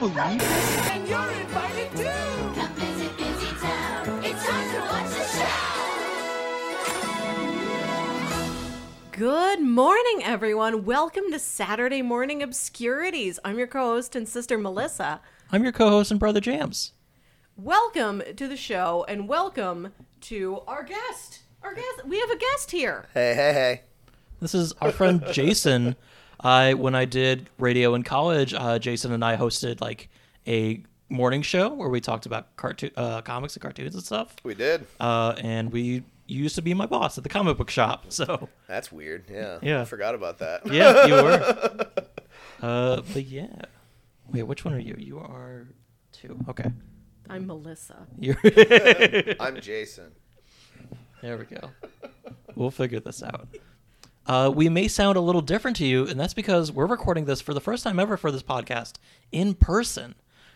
believe this? And you're invited too! Come visit Busy Town. It's time to watch the show. Good morning, everyone. Welcome to Saturday Morning Obscurities. I'm your co host and sister, Melissa. I'm your co-host and brother Jams. Welcome to the show and welcome to our guest. Our guest. We have a guest here. Hey, hey, hey. This is our friend Jason. I when I did radio in college, uh, Jason and I hosted like a morning show where we talked about cartoon, uh, comics and cartoons and stuff. We did. Uh, and we you used to be my boss at the comic book shop. So That's weird. Yeah. Yeah. I forgot about that. yeah, you were. Uh, but yeah. Wait, which one are you? You are two. Okay. I'm Melissa. You're. I'm Jason. There we go. We'll figure this out. Uh, we may sound a little different to you, and that's because we're recording this for the first time ever for this podcast in person.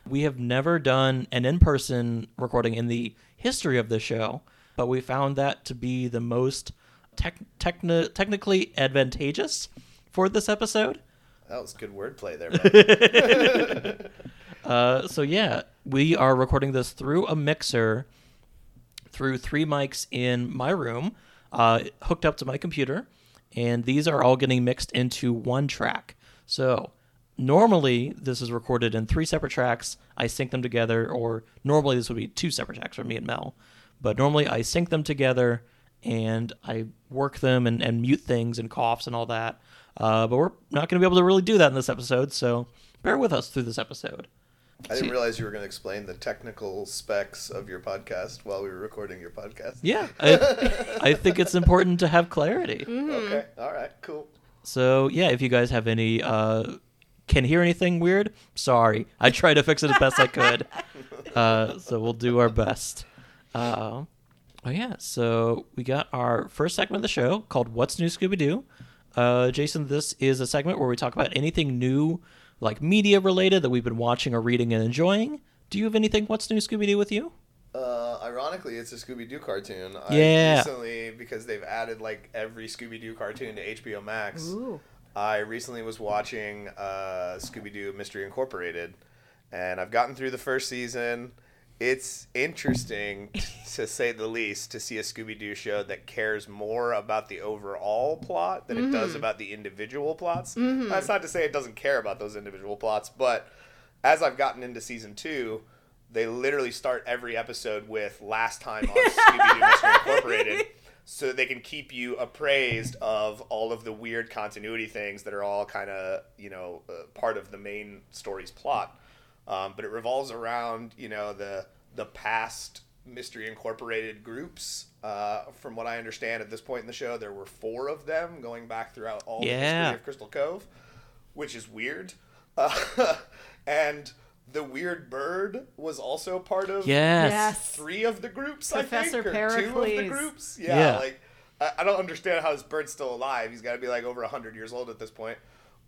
We have never done an in person recording in the history of the show, but we found that to be the most tech- techni- technically advantageous for this episode. That was good wordplay there. Uh, so yeah, we are recording this through a mixer, through three mics in my room, uh, hooked up to my computer, and these are all getting mixed into one track. So normally this is recorded in three separate tracks. I sync them together, or normally this would be two separate tracks for me and Mel, but normally I sync them together and I work them and, and mute things and coughs and all that. Uh, but we're not going to be able to really do that in this episode, so bear with us through this episode. I didn't realize you were going to explain the technical specs of your podcast while we were recording your podcast. Yeah, I, I think it's important to have clarity. Okay. All right. Cool. So yeah, if you guys have any uh, can hear anything weird, sorry. I tried to fix it as best I could. Uh, so we'll do our best. Uh, oh yeah, so we got our first segment of the show called "What's New Scooby Doo." Uh, Jason, this is a segment where we talk about anything new, like media related that we've been watching or reading and enjoying. Do you have anything What's New Scooby Doo with you? Uh, ironically, it's a Scooby Doo cartoon. Yeah. I recently, because they've added like every Scooby Doo cartoon to HBO Max, Ooh. I recently was watching uh, Scooby Doo Mystery Incorporated, and I've gotten through the first season. It's interesting, to say the least, to see a Scooby Doo show that cares more about the overall plot than it does about the individual plots. That's not to say it doesn't care about those individual plots, but as I've gotten into season two, they literally start every episode with last time on Scooby Doo Mystery Incorporated so they can keep you appraised of all of the weird continuity things that are all kind of, you know, uh, part of the main story's plot. Um, but it revolves around, you know, the the past Mystery Incorporated groups. Uh, from what I understand at this point in the show, there were four of them going back throughout all the history of Crystal Cove, which is weird. Uh, and the weird bird was also part of Yes. Yes. three of the groups, Professor I think, or two of the groups. Yeah, Yeah. like I, I don't understand how this bird's still alive. He's got to be like over hundred years old at this point,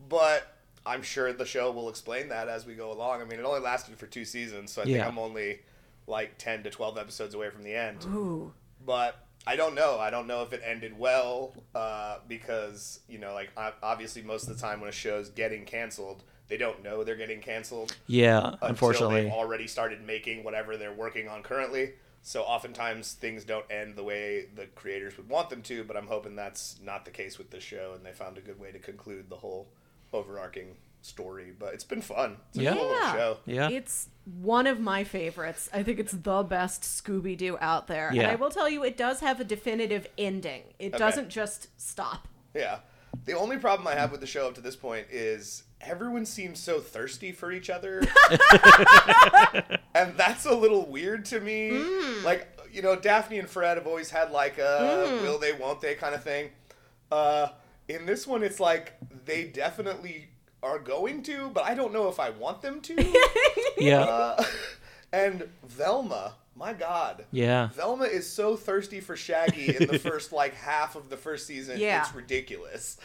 but I'm sure the show will explain that as we go along. I mean, it only lasted for two seasons, so I think I'm only like ten to twelve episodes away from the end. Ooh. But I don't know. I don't know if it ended well uh, because you know, like obviously, most of the time when a show's getting canceled, they don't know they're getting canceled Yeah, until unfortunately. they've already started making whatever they're working on currently. So oftentimes things don't end the way the creators would want them to, but I'm hoping that's not the case with this show, and they found a good way to conclude the whole overarching story. But it's been fun. It's a Yeah. cool little Yeah. show. Yeah. It's one of my favorites. I think it's the best Scooby Doo out there. And I will tell you, it does have a definitive ending. It Okay. doesn't just stop. Yeah. The only problem I have with the show up to this point is everyone seems so thirsty for each other. and that's a little weird to me. Like, you know, Daphne and Fred have always had like a will they, won't they kind of thing. Uh, in this one, it's like they definitely are going to, but I don't know if I want them to. yeah. uh, and Velma, my God. Yeah. Velma is so thirsty for Shaggy in the first like half of the first season. Yeah. It's ridiculous.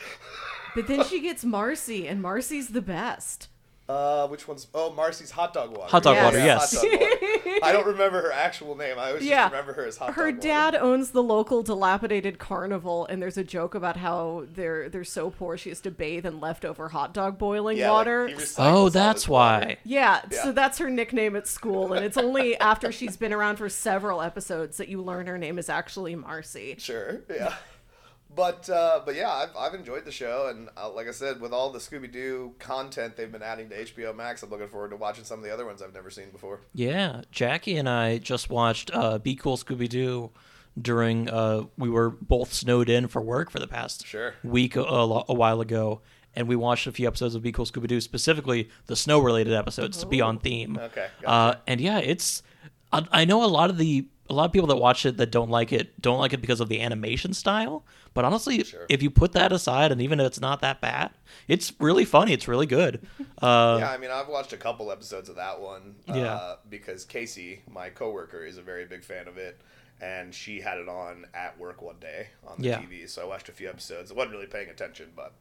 But then she gets Marcy, and Marcy's the best. Uh, which one's? Oh, Marcy's hot dog water. Hot dog Yes. water, Yeah, yes. dog water. I don't remember her actual name. I always Yeah. just remember her as hot dog water. Her dad Water. owns the local dilapidated carnival, and there's a joke about how they're they're so poor she has to bathe in leftover hot dog boiling Yeah, water. he recycles Oh, that's why. yeah, Yeah. so that's her nickname at school, and it's only after she's been around for several episodes that you learn her name is actually Marcy. Sure. Yeah. But uh, but yeah, I've, I've enjoyed the show, and uh, like I said, with all the Scooby Doo content they've been adding to HBO Max, I'm looking forward to watching some of the other ones I've never seen before. Yeah, Jackie and I just watched uh, Be Cool Scooby Doo during uh, we were both snowed in for work for the past Sure. week a, a, a while ago, and we watched a few episodes of Be Cool Scooby Doo, specifically the snow related episodes to be on theme. Okay, Uh, and yeah, it's I, I know a lot of the a lot of people that watch it that don't like it don't like it because of the animation style. But honestly, Sure. if you put that aside, and even if it's not that bad, it's really funny. It's really good. Uh, yeah, I mean, I've watched a couple episodes of that one. Uh, Yeah. Because Casey, my coworker, is a very big fan of it, and she had it on at work one day on the Yeah. TV. So I watched a few episodes. I wasn't really paying attention, but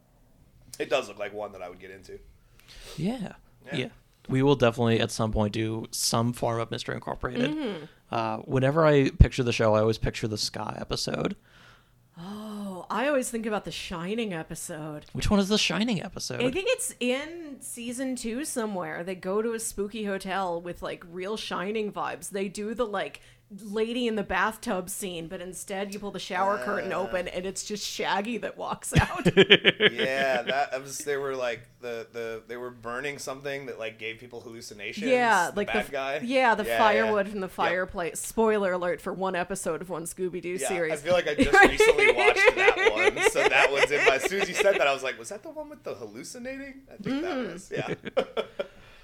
it does look like one that I would get into. Yeah. Yeah. yeah. We will definitely at some point do some form of Mystery Incorporated. Mm-hmm. Uh, whenever I picture the show, I always picture the Sky episode. Always think about the Shining episode. Which one is the Shining episode? I think it's in season two somewhere. They go to a spooky hotel with like real Shining vibes. They do the like lady in the bathtub scene, but instead you pull the shower curtain open and it's just Shaggy that walks out. yeah, that was. They were like the the they were burning something that like gave people hallucinations. yeah, the like bad the guy. Yeah, the Yeah, firewood yeah. from the Yep. fireplace. Spoiler alert for one episode of one Scooby Doo Yeah, series. I feel like I just recently watched that one, so that one's in my. As soon as you said that, I was like, "Was that the one with the hallucinating?" I think that Mm. was. Yeah.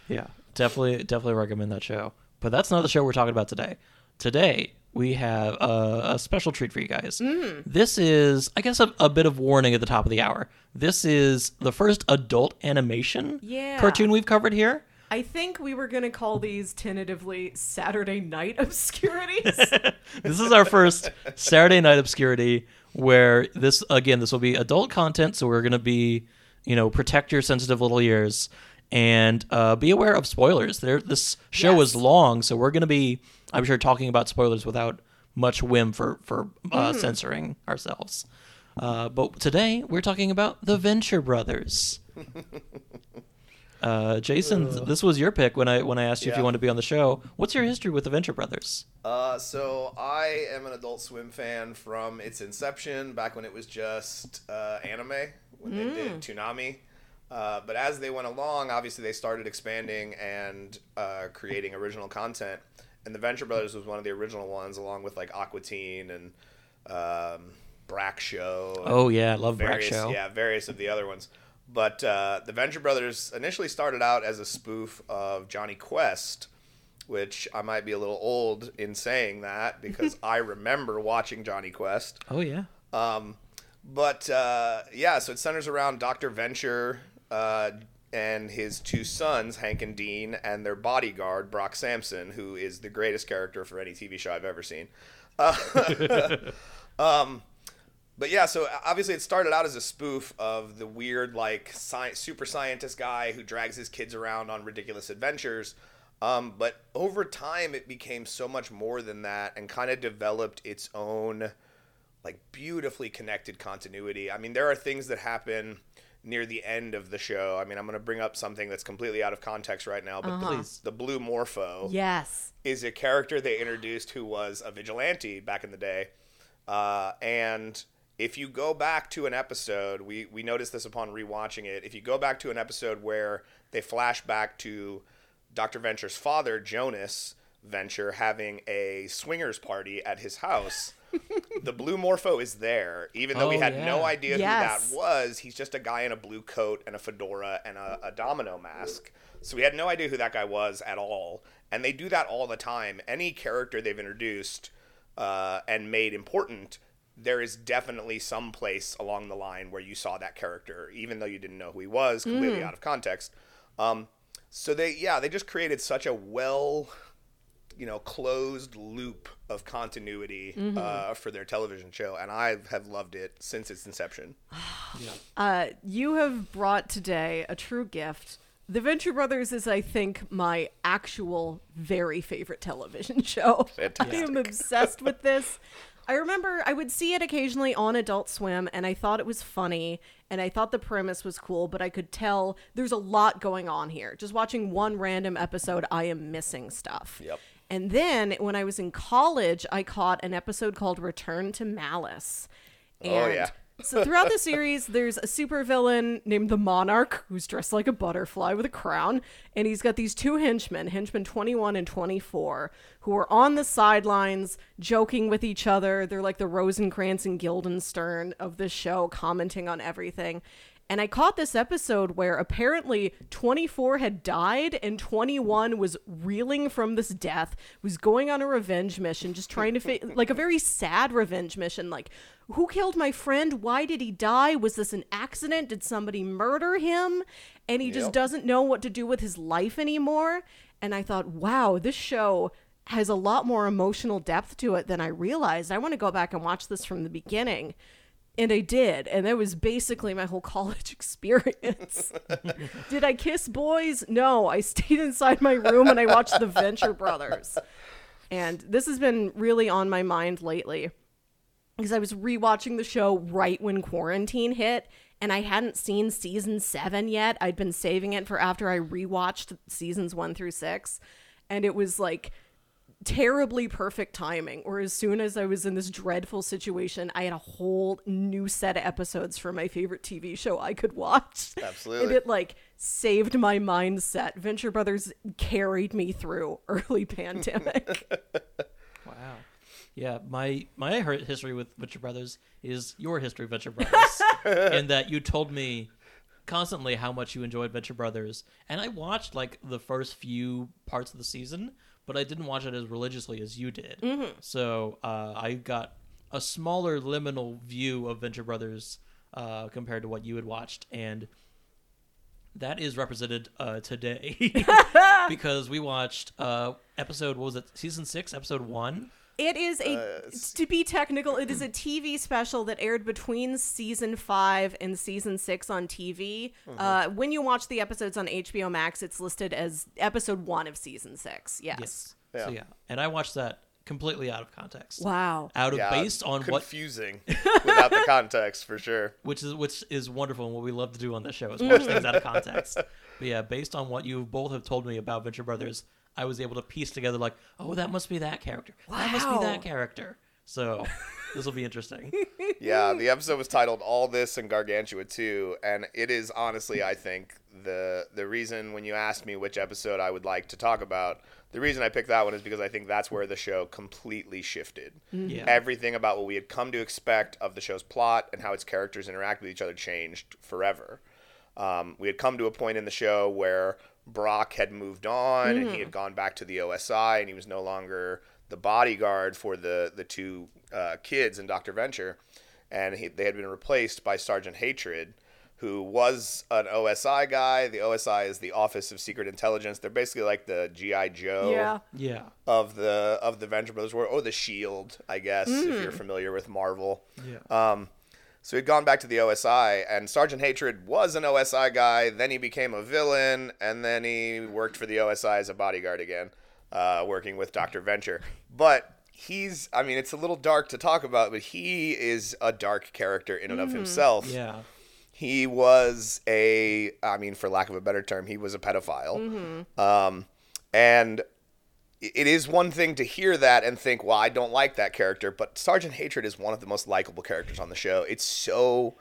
Yeah, definitely, definitely recommend that show. But that's not the show we're talking about today. Today we have a, a special treat for you guys. Mm. This is, I guess, a, a bit of warning at the top of the hour. This is the first adult animation Yeah. cartoon we've covered here. I think we were gonna call these tentatively Saturday night obscurities. This is our first Saturday night obscurity where this again this will be adult content so we're going to be you know protect your sensitive little ears and uh, be aware of spoilers there this show Yes. is long so we're going to be i'm sure talking about spoilers without much whim for for uh, Mm. censoring ourselves uh, but today we're talking about the venture brothers uh, jason this was your pick when i when i asked you if you wanted to be on the show what's your history with the venture brothers Uh, so I am an Adult Swim fan from its inception, back when it was just uh, anime, when they did Toonami. Uh, but as they went along, obviously they started expanding and uh, creating original content. And the Venture Brothers was one of the original ones, along with like Aqua Teen and um, Brak Show. oh yeah i love Brak show Yeah, various of the other ones. But uh, the Venture Brothers initially started out as a spoof of Jonny Quest, which I might be a little old in saying that because I remember watching Jonny Quest. oh yeah Um, but uh, yeah, so it centers around Dr. Venture uh, and his two sons, Hank and Dean, and their bodyguard, Brock Sampson, who is the greatest character for any TV show I've ever seen. Uh, um, but yeah, so obviously it started out as a spoof of the weird, like, sci- super scientist guy who drags his kids around on ridiculous adventures. Um, but over time, it became so much more than that and kind of developed its own like beautifully connected continuity. I mean, there are things that happen near the end of the show. I mean, I'm going to bring up something that's completely out of context right now, but Please. the Blue Morpho yes. is a character they introduced who was a vigilante back in the day. Uh, and if you go back to an episode, we, we noticed this upon rewatching it. If you go back to an episode where they flash back to Dr. Venture's father, Jonas Venture, having a swingers party at his house, the blue morpho is there. Even though we Oh, had yeah. no idea Yes. who that was, he's just a guy in a blue coat and a fedora and a, a domino mask. So we had no idea who that guy was at all. And they do that all the time. Any character they've introduced uh, and made important, there is definitely some place along the line where you saw that character, even though you didn't know who he was, completely out of context. Um, so they, yeah, they just created such a well, you know, closed loop of continuity uh, for their television show, and I have loved it since its inception. Uh, you have brought today a true gift. The Venture Brothers is, I think, my actual very favorite television show. I am obsessed with this. I remember I would see it occasionally on Adult Swim, and I thought it was funny, and I thought the premise was cool, but I could tell there's a lot going on here. Just watching one random episode, I am missing stuff. Yep. And then when I was in college, I caught an episode called Return to Malice. And Oh, yeah. so throughout the series, there's a supervillain named the Monarch who's dressed like a butterfly with a crown, and he's got these two henchmen, henchmen 21 and 24, who are on the sidelines joking with each other. They're like the Rosencrantz and Guildenstern of the show, commenting on everything. And I caught this episode where apparently 24 had died and 21 was reeling from this death, was going on a revenge mission, just trying to fi- like a very sad revenge mission. Like, who killed my friend? Why did he die? Was this an accident? Did somebody murder him? And he just doesn't know what to do with his life anymore. And I thought, wow, this show has a lot more emotional depth to it than I realized. I want to go back and watch this from the beginning. And I did. And that was basically my whole college experience. did I kiss boys? No. I stayed inside my room and I watched The Venture Brothers. And this has been really on my mind lately because I was rewatching the show right when quarantine hit and I hadn't seen season 7 yet. I'd been saving it for after I rewatched seasons 1 through 6 and it was like terribly perfect timing or as soon as I was in this dreadful situation, I had a whole new set of episodes for my favorite TV show I could watch. Absolutely. And it like saved my mindset. Venture Brothers carried me through early pandemic. Wow. Yeah, my my history with Venture Brothers is your history of Venture Brothers, in that you told me constantly how much you enjoyed Venture Brothers, and I watched like the first few parts of the season, but I didn't watch it as religiously as you did. So uh, I got a smaller liminal view of Venture Brothers uh, compared to what you had watched, and that is represented uh, today. Because we watched uh, episode what was it season six episode one It is a, uh, to be technical, it is a TV special that aired between season five and season six on TV. Mm-hmm. Uh, when you watch the episodes on HBO Max, it's listed as episode one of season six. Yes. Yes. Yeah. So yeah, and I watched that completely out of context. Wow. Out of Yeah, based on what, confusing without the context for sure. which is which is wonderful and what we love to do on this show is watch mm-hmm. things out of context. But yeah, based on what you both have told me about Venture Brothers, I was able to piece together like, oh, that must be that character. That must be that character. So this will be interesting. Yeah, the episode was titled "All This and Gargantua 2," and it is honestly, I think, the the reason when you asked me which episode I would like to talk about, the reason I picked that one is because I think that's where the show completely shifted. Yeah. Everything about what we had come to expect of the show's plot and how its characters interact with each other changed forever. Um, we had come to a point in the show where Brock had moved on and he had gone back to the OSI and he was no longer the bodyguard for the the two uh, kids and Doctor Venture, and he, they had been replaced by Sergeant Hatred, who was an OSI guy. The OSI is the Office of Secret Intelligence. They're basically like the GI Joe Yeah. Yeah. of the of the Venture Brothers, or, or the Shield, I guess, if Mm. you're familiar with Marvel. Yeah. Um, so he'd gone back to the OSI, and Sergeant Hatred was an OSI guy. Then he became a villain, and then he worked for the OSI as a bodyguard again, uh, working with Doctor Venture. But he's, I mean, it's a little dark to talk about, but he is a dark character in and of himself. yeah. He was a, I mean, for lack of a better term, he was a pedophile. Um, and it is one thing to hear that and think, well, I don't like that character, but Sergeant Hatred is one of the most likable characters on the show. It's so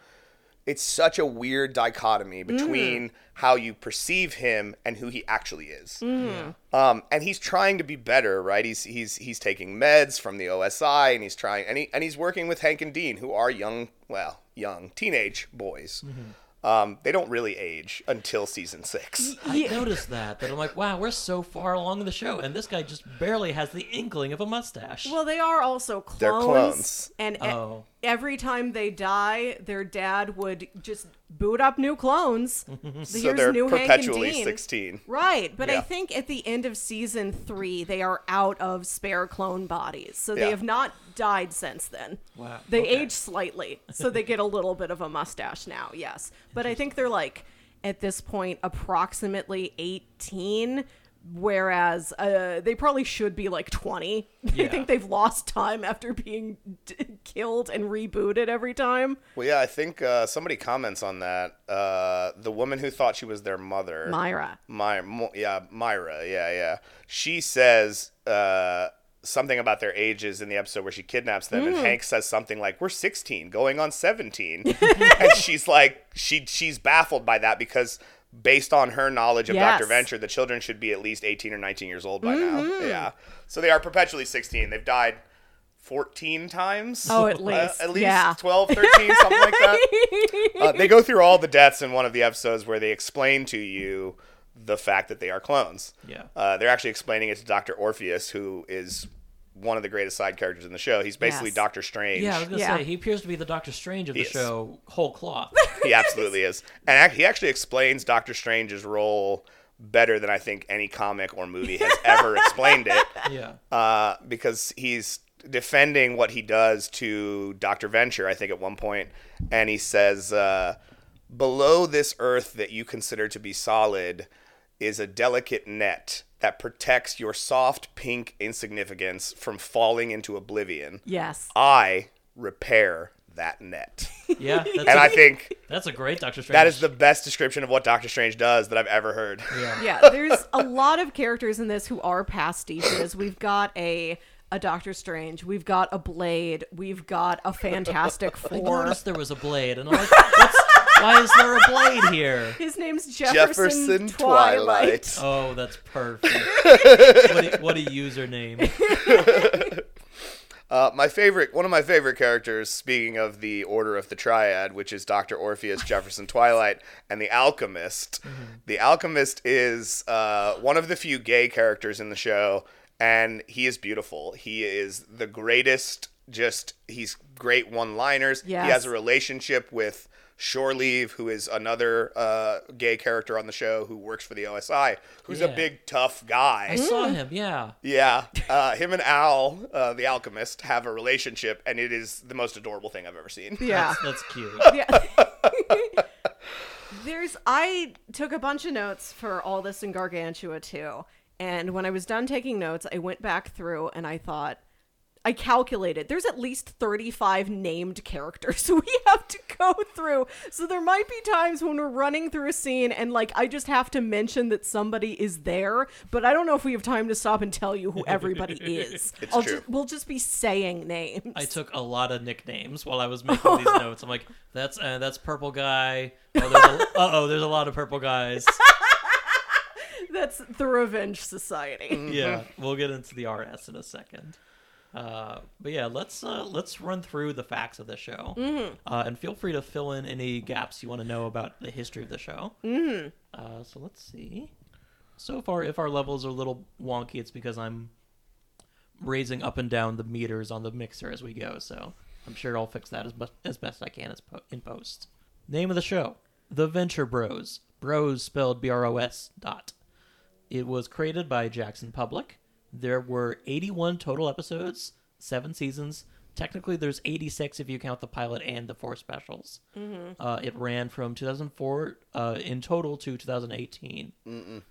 it's such a weird dichotomy mm. between how you perceive him and who he actually is. Mm. Um, and he's trying to be better, right? He's he's he's taking meds from the OSI, and he's trying, and he and he's working with Hank and Dean, who are young, well, young teenage boys. Mm-hmm. Um, they don't really age until season six. I noticed that. That I'm like, wow, we're so far along in the show, and this guy just barely has the inkling of a mustache. Well, they are also clones. They're clones. And e- Oh. every time they die, their dad would just boot up new clones. So Here's they're new Hank and perpetually Dean. sixteen. Right, but I think at the end of season three, they are out of spare clone bodies, so they have not died since then. Wow, They okay. age slightly, so they get a little bit of a mustache now. Yes, but I think they're like at this point approximately 18 whereas uh, they probably should be like 20 i Yeah. think they've lost time after being d- killed and rebooted every time Well, yeah, I think uh, somebody comments on that. Uh, the woman who thought she was their mother, myra My, Mo- yeah, Myra, yeah, yeah. She says uh, something about their ages in the episode where she kidnaps them, Mm. and Hank says something like, "We're 16, going on 17," and she's like, she she's baffled by that because. Based on her knowledge of Yes. Dr. Venture, the children should be at least 18 or 19 years old by Mm-hmm. now. Yeah. So they are perpetually 16. They've died 14 times. Oh, at Uh, least. at least Yeah. 12, 13, something like that. Uh, they go through all the deaths in one of the episodes where they explain to you the fact that they are clones. Yeah. Uh, they're actually explaining it to Dr. Orpheus, who is one of the greatest side characters in the show. He's basically Yes. Doctor Strange. Yeah, I was gonna Yeah. say he appears to be the Doctor Strange of the is. show, whole cloth. he absolutely is. And he actually explains Doctor Strange's role better than I think any comic or movie has ever explained it. yeah, uh, because he's defending what he does to Dr. Venture, I think, at one point, and he says, uh, Below this earth that you consider to be solid is a delicate net that protects your soft pink insignificance from falling into oblivion. yes I repair that net. yeah. That's, And a, I think that's a great Doctor Strange. that is the best description of what Doctor Strange does that I've ever heard. yeah. yeah there's a lot of characters in this who are pastiches we've got a a doctor strange we've got a blade we've got a fantastic Four. I noticed there was a blade, and I'm like, What's, why is there a blade here? his name's jefferson, Jefferson twilight, Twilight. Oh, that's perfect. what, a, what a username. Uh, my favorite, one of my favorite characters, speaking of the Order of the Triad, which is Dr. Orpheus, Jefferson Twilight, and the Alchemist. The Alchemist is uh, one of the few gay characters in the show, and he is beautiful. He is the greatest, just, he's great one liners. He has a relationship with Shore Leave, who is another uh, gay character on the show who works for the OSI, who's a big, tough guy. I saw him. Yeah. Yeah, uh, him and Al, uh, the alchemist, have a relationship, and it is the most adorable thing I've ever seen. yeah That's cute. yeah. There's I took a bunch of notes for all this in Gargantua too. And when I was done taking notes, I went back through and I thought I calculated there's at least 35 named characters we have to go through. So there might be times when we're running through a scene and like I just have to mention that somebody is there, but I don't know if we have time to stop and tell you who everybody is. It's I'll true. Just, we'll just be saying names. I took a lot of nicknames while I was making these notes. I'm like, that's uh, that's purple guy. Oh, there's a, uh-oh, there's a lot of purple guys. That's the Revenge Society. yeah, we'll get into the RS in a second. Uh, but yeah, let's uh, let's run through the facts of the show, mm-hmm. uh, and feel free to fill in any gaps you want to know about the history of the show. Mm-hmm. Uh, so let's see. So far, if our levels are a little wonky, it's because I'm raising up and down the meters on the mixer as we go. So I'm sure I'll fix that as bu- as best I can as po- in post. Name of the show: The Venture Bros. Bros spelled B R O S dot. It was created by Jackson Publick. There were 81 total episodes, seven seasons. Technically, there's 86 if you count the pilot and the four specials. Uh, it ran from 2004 uh, in total to 2018. Mm-mm.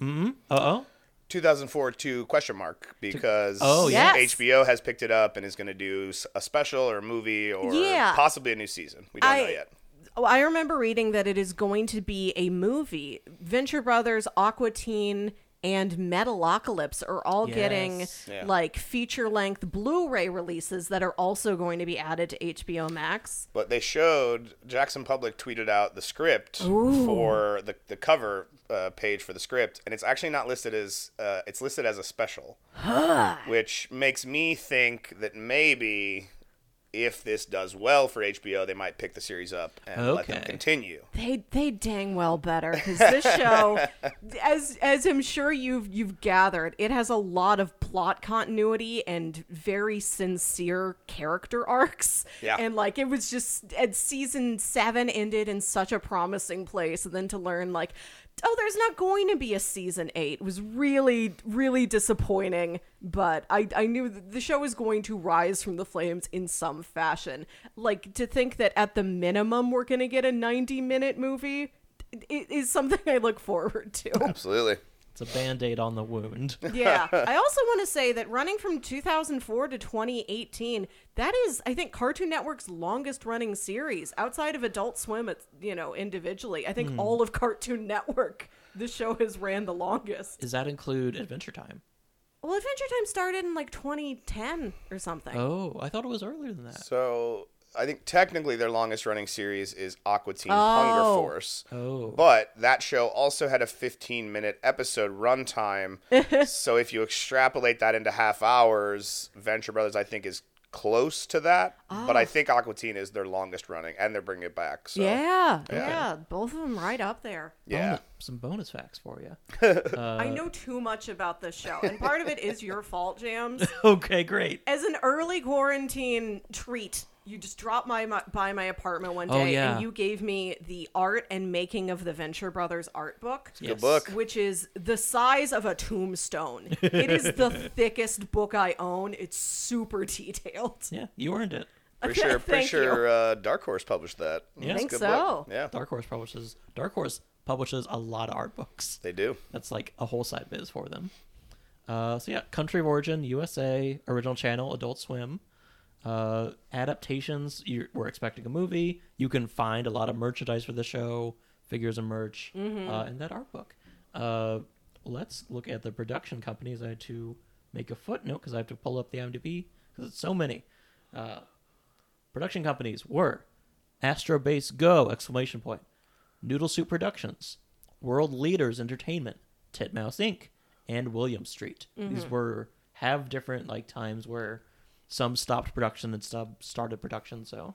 Mm-hmm. Uh-oh. 2004 to question mark because Oh, Yes. HBO has picked it up and is going to do a special or a movie or Yeah. possibly a new season. We don't know yet. Oh, I remember reading that it is going to be a movie. Venture Brothers, Aqua Teen, and Metalocalypse are all getting Yeah. like feature length Blu ray releases that are also going to be added to HBO Max. But they showed Jackson Publick tweeted out the script for the the cover uh, page for the script, and it's actually not listed as uh, it's listed as a special, which makes me think that maybe if this does well for HBO, they might pick the series up and let them continue. They they dang well better because this show, as as I'm sure you've you've gathered, it has a lot of plot continuity and very sincere character arcs. Yeah. And like it was just at season seven ended in such a promising place, and then to learn like. Oh, there's not going to be a season eight. it was really, really disappointing. But I, I knew the show was going to rise from the flames in some fashion. Like to think that at the minimum we're gonna get a 90 minute movie is something I look forward to. Absolutely. It's a band aid on the wound. yeah. I also want to say that running from 2004 to 2018, that is, I think, Cartoon Network's longest running series outside of Adult Swim. It's you know individually. I think hmm. all of Cartoon Network, this show has ran the longest. Does that include Adventure Time? Well, Adventure Time started in like 2010 or something. Oh, I thought it was earlier than that. So I think technically their longest running series is Aqua Teen Oh. Hunger Force. Oh. But that show also had a 15 minute episode runtime. so if you extrapolate that into half hours, Venture Brothers, I think, is close to that. But I oh. think Aqua Teen is their longest running, and they're bringing it back. So, yeah, yeah, both of them right up there. Yeah. Bonus- some bonus facts for you. I know too much about this show, and part of it is your fault, Jams. okay, great. As an early quarantine treat, you just dropped my, my by my apartment one day, yeah. and you gave me the art and making of the Venture Brothers art book. Yes. book. Which is the size of a tombstone. It is the thickest book I own. It's super detailed. Yeah, you earned it. Pretty sure, pretty Thank you. sure uh, Dark Horse published that. Yeah. It's a Think so. book. Yeah, Dark Horse publishes Dark Horse publishes a lot of art books. they do. That's like a whole side biz for them. Uh, so yeah, country of origin, USA, original channel, Adult Swim. Uh, adaptations, you we're expecting a movie. You can find a lot of merchandise for the show, figures and merch, uh, and that art book. Uh, let's look at the production companies. I had to make a footnote because I have to pull up the IMDb because it's so many. Uh, production companies were Astro Base Go! Exclamation point. Noodle Soup Productions, World Leaders Entertainment, Titmouse Inc., and Williams Street. These were have different like times where some stopped production and some started production. So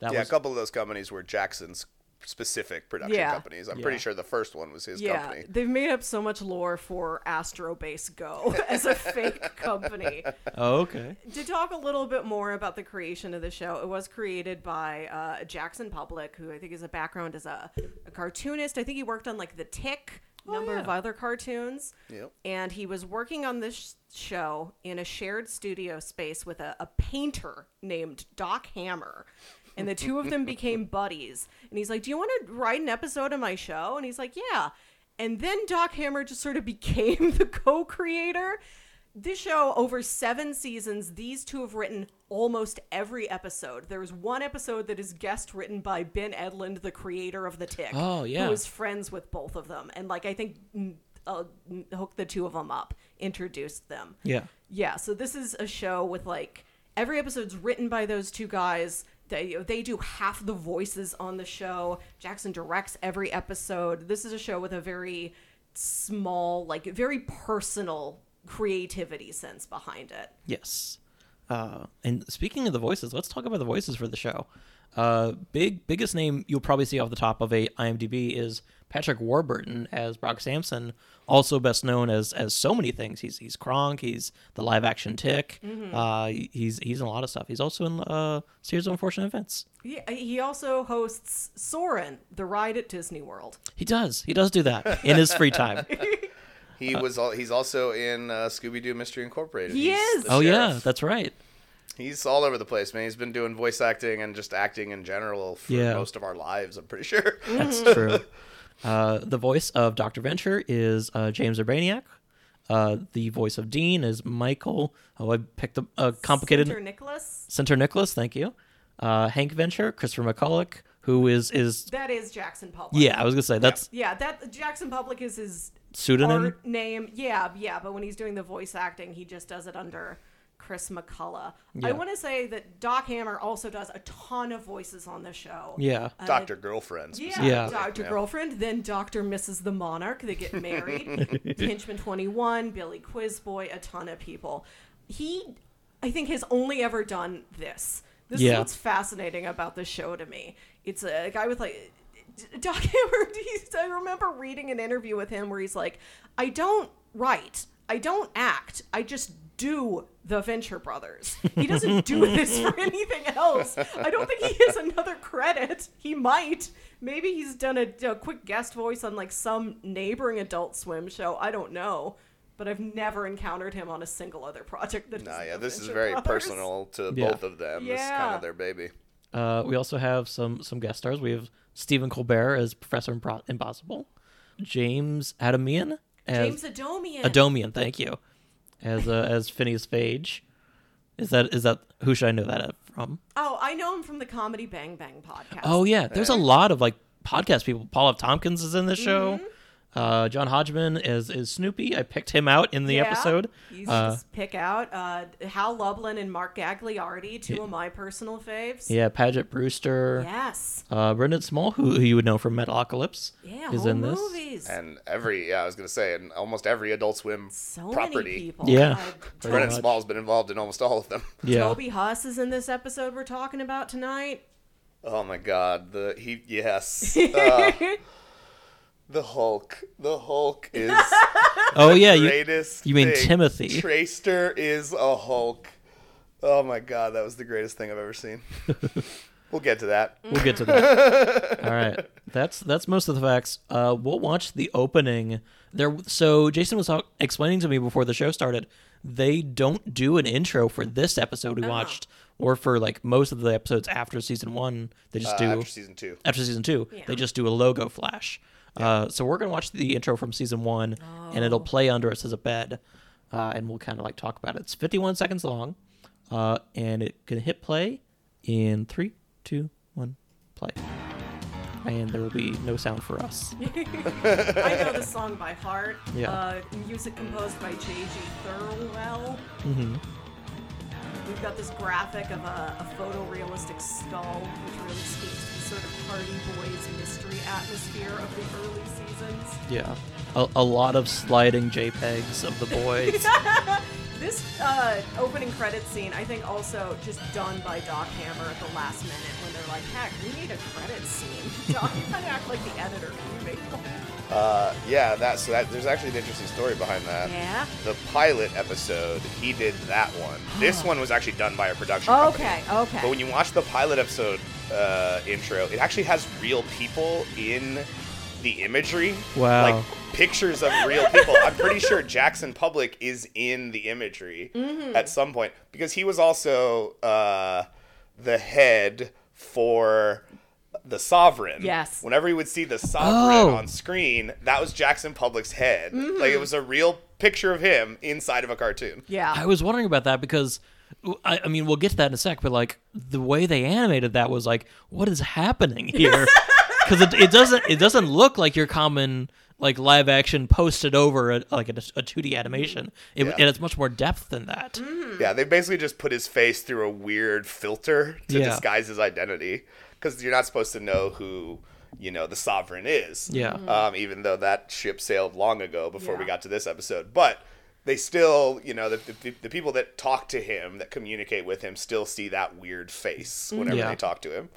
that yeah, was a couple of those companies were Jackson's specific production Yeah. companies. I'm Yeah. pretty sure the first one was his Yeah, company. they've made up so much lore for Astro Base Go as a fake company. oh, okay. to talk a little bit more about the creation of the show, it was created by uh, Jackson Publick, who I think is a background as a, a cartoonist. I think he worked on like The Tick, a number of other cartoons. Yep. And he was working on this show in a shared studio space with a, a painter named Doc Hammer. And the two of them became buddies. And he's like, Do you want to write an episode of my show? And he's like, Yeah. And then Doc Hammer just sort of became the co creator. This show, over seven seasons, these two have written almost every episode. There's one episode that is guest written by Ben Edlund, the creator of The Tick. Oh, yeah. Who is friends with both of them. And, like, I think mm, uh, mm, hooked the two of them up, introduced them. Yeah. Yeah, so this is a show with like every episode's written by those two guys. They they do half the voices on the show. Jackson directs every episode. This is a show with a very small, like very personal creativity sense behind it. Yes. Uh, and speaking of the voices, let's talk about the voices for the show. Uh, big biggest name you'll probably see off the top of a IMDb is Patrick Warburton as Brock Sampson, also best known as as so many things. He's he's Kronk, he's the live action Tick. Uh, he's he's in a lot of stuff. He's also in uh, Series of Unfortunate Events. He, he also hosts Soarin', the ride at Disney World. He does. He does do that in his free time. He was. Al- he's also in uh, Scooby Doo Mystery Incorporated. He He's is! the oh yeah, that's right. He's all over the place, man. He's been doing voice acting and just acting in general for Yeah. most of our lives. I'm pretty sure. That's true. Uh, the voice of Dr. Venture is uh, James Urbaniak. Uh, the voice of Dean is Michael. Oh, I picked a, a complicated Sinterniklaas. Center Nicholas. Thank you. Uh, Hank Venture, Christopher McCulloch, who is is That is Jackson Publick. yeah. I was gonna say that's Yeah, that Jackson Publick is his pseudonym. art name. Yeah, yeah, but when he's doing the voice acting, he just does it under Chris McCulloch. Yeah. I want to say that Doc Hammer also does a ton of voices on the show. Yeah. Uh, Doctor Girlfriend. Yeah. Yeah. Dr. Yeah. Girlfriend, then Dr. Mrs. the Monarch. They get married. Henchman 21, Billy Quizboy, a ton of people. He, I think, has only ever done this. This Yeah. is what's fascinating about the show to me. It's a guy with like. Doc Hammer, he's, I remember reading an interview with him where he's like, I don't write, I don't act, I just do the Venture Brothers. He doesn't do this for anything else. I don't think he has another credit. He might. Maybe he's done a, a quick guest voice on like some neighboring Adult Swim show. I don't know. But I've never encountered him on a single other project that Nah, yeah, the this is very Brothers. personal to Yeah. both of them. This is kind of their baby. Uh, we also have some some guest stars. We have Stephen Colbert as Professor Impro- Impossible, James Adamian as James Adomian. Adomian. Thank you, as uh, as Phineas Phage. Is that is that who should I know that from? oh, I know him from the Comedy Bang Bang podcast. Oh yeah, there's a lot of like podcast people. Paul F. Tompkins is in this show. Mm-hmm. Uh, John Hodgman is is Snoopy. I picked him out in the Yeah, episode. He's Uh, just pick out uh, Hal Lublin and Mark Gagliardi, two of my personal faves. yeah, Paget Brewster. Yes. Uh, Brendan Small, who, who you would know from Metalocalypse, Yeah, is whole in this. movies. And every yeah, I was gonna say, and almost every Adult Swim so property. many people. Yeah. Pretty much. Small's been involved in almost all of them. Yeah, Toby Huss is in this episode we're talking about tonight. Oh my God, the he yes, uh, the Hulk. The Hulk is oh yeah, you, greatest. you mean thing. Timothy. Traster is a Hulk. Oh my God, that was the greatest thing I've ever seen. we'll get to that. we'll get to that. All right, that's that's most of the facts. Uh, we'll watch the opening there. So Jason was explaining to me before the show started. They don't do an intro for this episode we watched, or for like most of the episodes after season one. They just Uh, do after season two. after season two, they just do a logo flash. Uh, so we're gonna watch the intro from season one, and it'll play under us as a bed, uh, and we'll kind of like talk about it. It's 51 seconds long, uh, and it can hit play in three, two, one, play, and there will be no sound for us. I know the song by heart. Yeah. Uh, music composed by J.G. Thirlwell. hmm We've got this graphic of a, a photorealistic skull, which really speaks to the sort of Hardy Boys mystery atmosphere of the early seasons. Yeah, a, a lot of sliding JPEGs of the boys. This uh, opening credit scene, I think, also just done by Doc Hammer at the last minute when they're like, "Heck, we need a credit scene." Doc, you kind of act like the editor. Can you make one? Uh, yeah, that's so that there's actually an interesting story behind that. Yeah. The pilot episode, he did that one. This one was actually done by a production company. Okay, okay. But when you watch the pilot episode uh, intro, it actually has real people in the imagery. Wow. Like pictures of real people. I'm pretty sure Jackson Publick is in the imagery Mm-hmm. at some point because he was also uh, the head for the sovereign. Yes. Whenever you would see the sovereign Oh. on screen, that was Jackson Publick's head. Mm-hmm. Like it was a real picture of him inside of a cartoon. yeah. I was wondering about that because I, I mean we'll get to that in a sec, but like the way they animated that was like, what is happening here? Because it, it doesn't it doesn't look like your common like live action posted over a, like a, a 2D animation. It, Yeah. And it's much more depth than that. Yeah, they basically just put his face through a weird filter to Yeah. disguise his identity because you're not supposed to know who you know the sovereign is. Yeah. Um, even though that ship sailed long ago before we Yeah. got to this episode, but they still, you know, the, the, the people that talk to him, that communicate with him, still see that weird face whenever Yeah. they talk to him.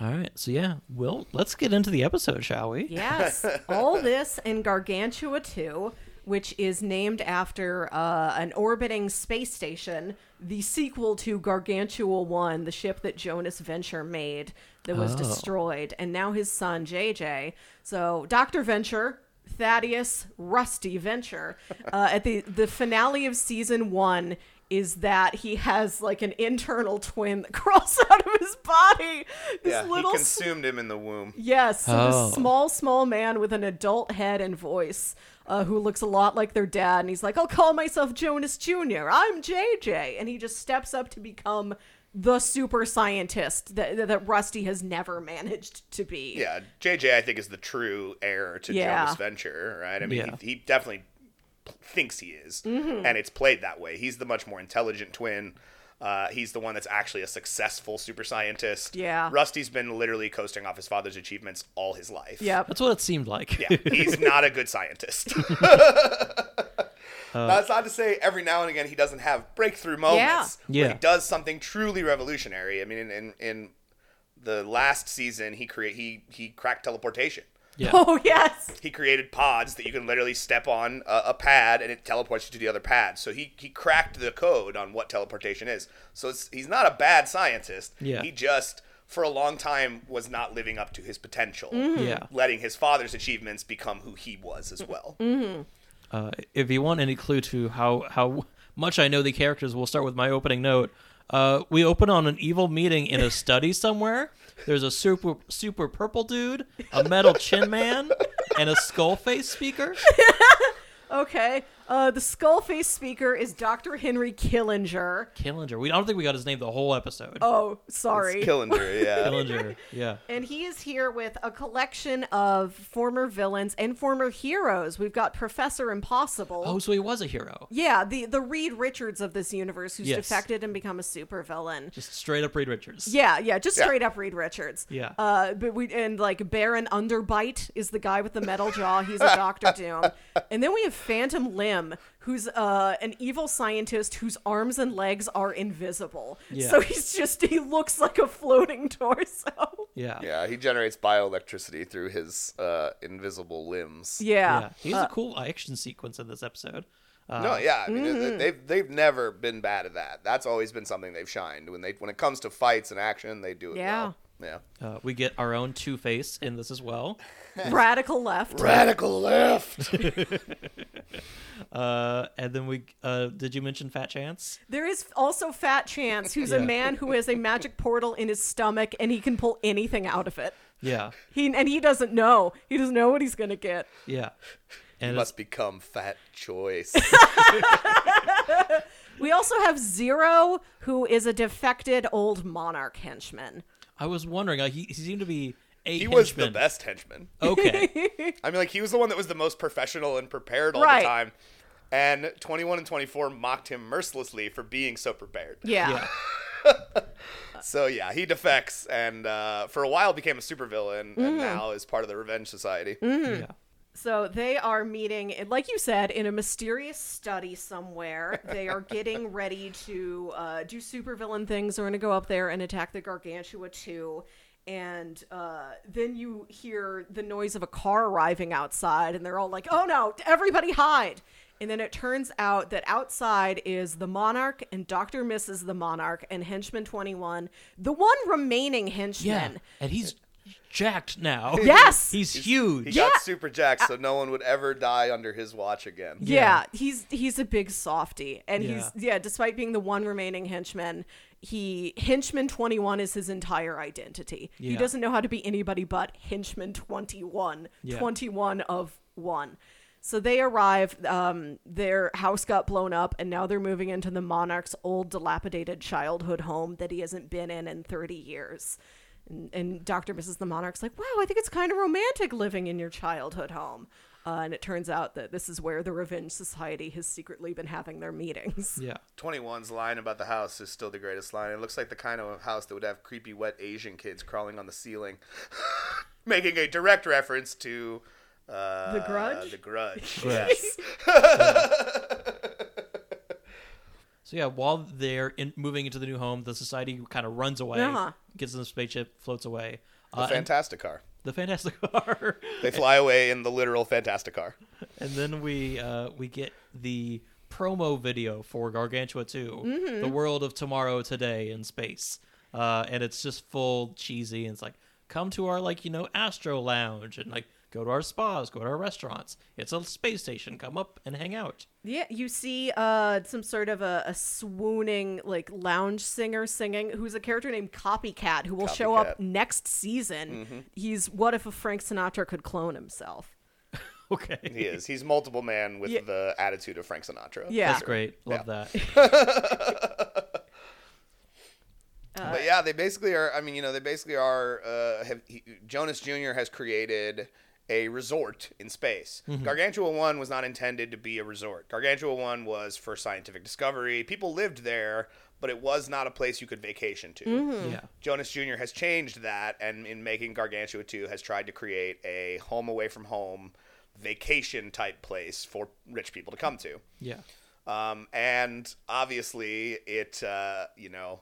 All right, so yeah, well, let's get into the episode, shall we? Yes, all this and Gargantua 2, which is named after uh, an orbiting space station, the sequel to Gargantua 1, the ship that Jonas Venture made that was Oh. destroyed, and now his son JJ. So Dr. Venture, Thaddeus, Rusty Venture, uh, at the the finale of season 1 is that he has like an internal twin that crawls out of his body. This Yeah, little he s- consumed him in the womb. Yes, so Oh. this small, small man with an adult head and voice, uh, who looks a lot like their dad, and he's like, "I'll call myself Jonas Jr. I'm JJ," and he just steps up to become the super scientist that that- that Rusty has never managed to be. Yeah, JJ, I think, is the true heir to Yeah. Jonas Venture, right? I mean, Yeah. he, he definitely thinks he is, Mm-hmm. and it's played that way. He's the much more intelligent twin. Uh, he's the one that's actually a successful super scientist. Yeah. Rusty's been literally coasting off his father's achievements all his life. Yeah. That's what it seemed like. Yeah, he's not a good scientist. That's not to say every now and again he doesn't have breakthrough moments Yeah. Yeah. he does something truly revolutionary. I mean, in, in, in the last season, he create he he cracked teleportation. Yeah. Oh yes. He created pods that you can literally step on a, a pad and it teleports you to the other pad. So he, he cracked the code on what teleportation is. So it's, he's not a bad scientist. Yeah. He just, for a long time, was not living up to his potential. Yeah. Letting his father's achievements become who he was as well. Uh, if you want any clue to how how much I know the characters, we'll start with my opening note. Uh, we open on an evil meeting in a study somewhere. There's a super super purple dude, a metal chin man, and a skull face speaker. Okay. Uh, the skull face speaker is Dr. Henry Killinger. Killinger. We I don't think we got his name the whole episode. Oh, sorry. It's Killinger, yeah. Killinger. Yeah. And he is here with a collection of former villains and former heroes. We've got Professor Impossible. Oh, so he was a hero. Yeah, the the Reed Richards of this universe who's Yes. defected and become a supervillain. Just straight up Reed Richards. Yeah, yeah, just Yeah. straight up Reed Richards. Yeah. Uh, but we and like Baron Underbite is the guy with the metal jaw. He's a Doctor Doom. And then we have Phantom Limb, who's uh an evil scientist whose arms and legs are invisible. Yeah. So he's just he looks like a floating torso. Yeah. Yeah, he generates bioelectricity through his uh, invisible limbs. Yeah. Yeah. He has a cool action sequence in this episode. Uh, No, yeah, I mean Mm-hmm. they've they've never been bad at that. That's always been something they've shined when they when it comes to fights and action, they do it Yeah. well. Yeah. Uh, we get our own Two Face in this as well. Radical left. Radical left. Uh, and then we uh, did you mention Fat Chance? There is also Fat Chance, who's a man who has a magic portal in his stomach and he can pull anything out of it. Yeah. He and he doesn't know. He doesn't know what he's gonna get. Yeah. And it's- Must become fat choice. We also have Zero, who is a defected old monarch henchman. I was wondering. Uh, he, he seemed to be a he was the best henchman. Okay. I mean, like he was the one that was the most professional and prepared all Right. the time. And 21 and 24 mocked him mercilessly for being so prepared. Yeah. yeah. So yeah, he defects and uh, for a while became a supervillain Mm-hmm. and now is part of the Revenge Society. Yeah. So they are meeting, like you said, in a mysterious study somewhere. They are getting ready to uh, do supervillain things. They're going to go up there and attack the Gargantua 2. And uh, then you hear the noise of a car arriving outside, and they're all like, oh no, everybody hide. And then it turns out that outside is the Monarch and Dr. Mrs. the Monarch and Henchman 21, the one remaining henchman. Yeah. henchman. And he's jacked now. Yes! He's huge. He Yeah. got super jacked so no one would ever die under his watch again. Yeah, he's he's a big softy, and he's Yeah. yeah. Despite being the one remaining henchman, he henchman twenty one is his entire identity. He doesn't know how to be anybody but henchman twenty one. Yeah. Twenty one of one. So they arrive. Um, their house got blown up, and now they're moving into the monarch's old, dilapidated childhood home that he hasn't been in in thirty years. And, and Dr. Mrs. the Monarch's like, wow, I think it's kind of romantic living in your childhood home. Uh, and it turns out that this is where the Revenge Society has secretly been having their meetings. Yeah. 21's line about the house is still the greatest line. It looks like the kind of house that would have creepy, wet Asian kids crawling on the ceiling, making a direct reference to uh, The Grudge? The Grudge. Yes. Yes. So yeah, while they're in, moving into the new home, the society kind of runs away, Uh-huh. gets in the spaceship, floats away. the Uh, Fantastic Car. the Fantastic Car. They fly away in the literal Fantastic Car. and then we uh, we get the promo video for Gargantua 2, Mm-hmm. the world of tomorrow today in space. Uh, and it's just full cheesy and it's like come to our like, you know, Astro Lounge and like go to our spas, go to our restaurants. It's a space station. Come up and hang out. Yeah, you see uh, some sort of a, a swooning, like, lounge singer singing who's a character named Copycat who will show up next season. He's what if a Frank Sinatra could clone himself? Okay. He is. He's multiple man with Yeah. the attitude of Frank Sinatra. Yeah. That's great. Love Yeah. that. but yeah, they basically are. I mean, you know, they basically are. Uh, have, he, Jonas Jr. has created a resort in space. Gargantua One was not intended to be a resort. Gargantua One was for scientific discovery. People lived there, but it was not a place you could vacation to. Yeah. Jonas Jr. has changed that, and in making Gargantua 2, has tried to create a home away from home vacation type place for rich people to come to. Yeah. Um, and obviously, it, uh, you know, r-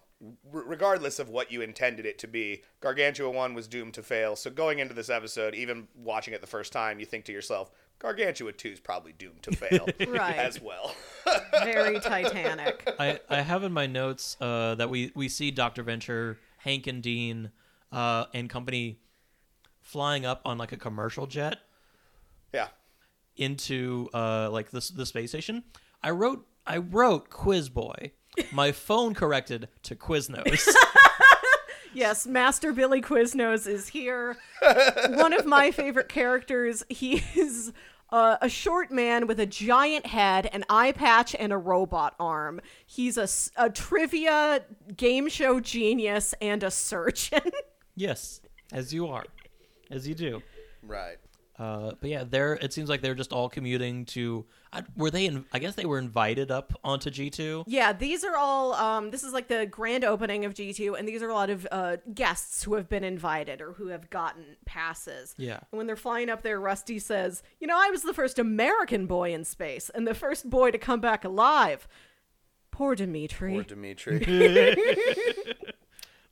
regardless of what you intended it to be, Gargantua 1 was doomed to fail. So going into this episode, even watching it the first time, you think to yourself, Gargantua 2 is probably doomed to fail Right. as well. Very Titanic. I, I have in my notes uh, that we, we see Dr. Venture, Hank and Dean, uh, and company flying up on like a commercial jet yeah. into uh, like the, the space station. I wrote I wrote Quiz Boy My phone corrected to Quiznos. Yes, Master Billy Quiznos is here. One of my favorite characters. He is uh, a short man with a giant head, an eye patch, and a robot arm. He's a trivia game show genius and a surgeon. yes, as you are, as you do. Right. Uh, but yeah, they're. It seems like they're just all commuting to. I, were they? In, I guess they were invited up onto G two. yeah, these are all. Um, this is like the grand opening of G2, and these are a lot of uh, guests who have been invited or who have gotten passes. Yeah. And when they're flying up there, Rusty says, You know, I was the first American boy in space and the first boy to come back alive. Poor Dimitri. Poor Dimitri.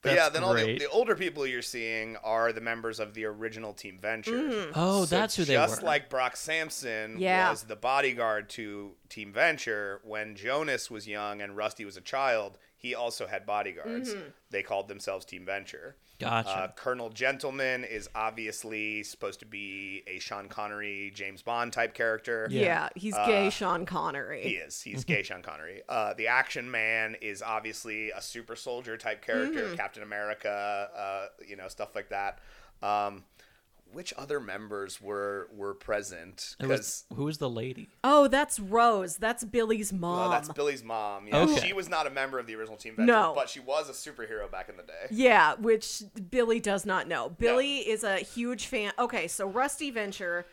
But yeah, That's then all the, the older people you're seeing are the members of the original Team Venture. Oh, So that's who they were. just like Brock Sampson Yeah. was the bodyguard to Team Venture when Jonas was young and Rusty was a child. He also had bodyguards. Mm-hmm. They called themselves Team Venture. Gotcha. Uh, Colonel Gentleman is obviously supposed to be a Sean Connery, James Bond type character. yeah. he's gay Sean Connery. He is. He's gay Sean Connery. Uh, the Action Man is obviously a super soldier type character, Mm-hmm. Captain America, uh, you know, stuff like that. Um, which other members were were present? Because was, who was the lady? Oh, that's Rose. That's Billy's mom. well, that's Billy's mom. Yeah, Okay. she was not a member of the original Team Venture, No. but she was a superhero back in the day. Yeah, which Billy does not know. Billy is a huge fan. Okay, so Rusty Venture,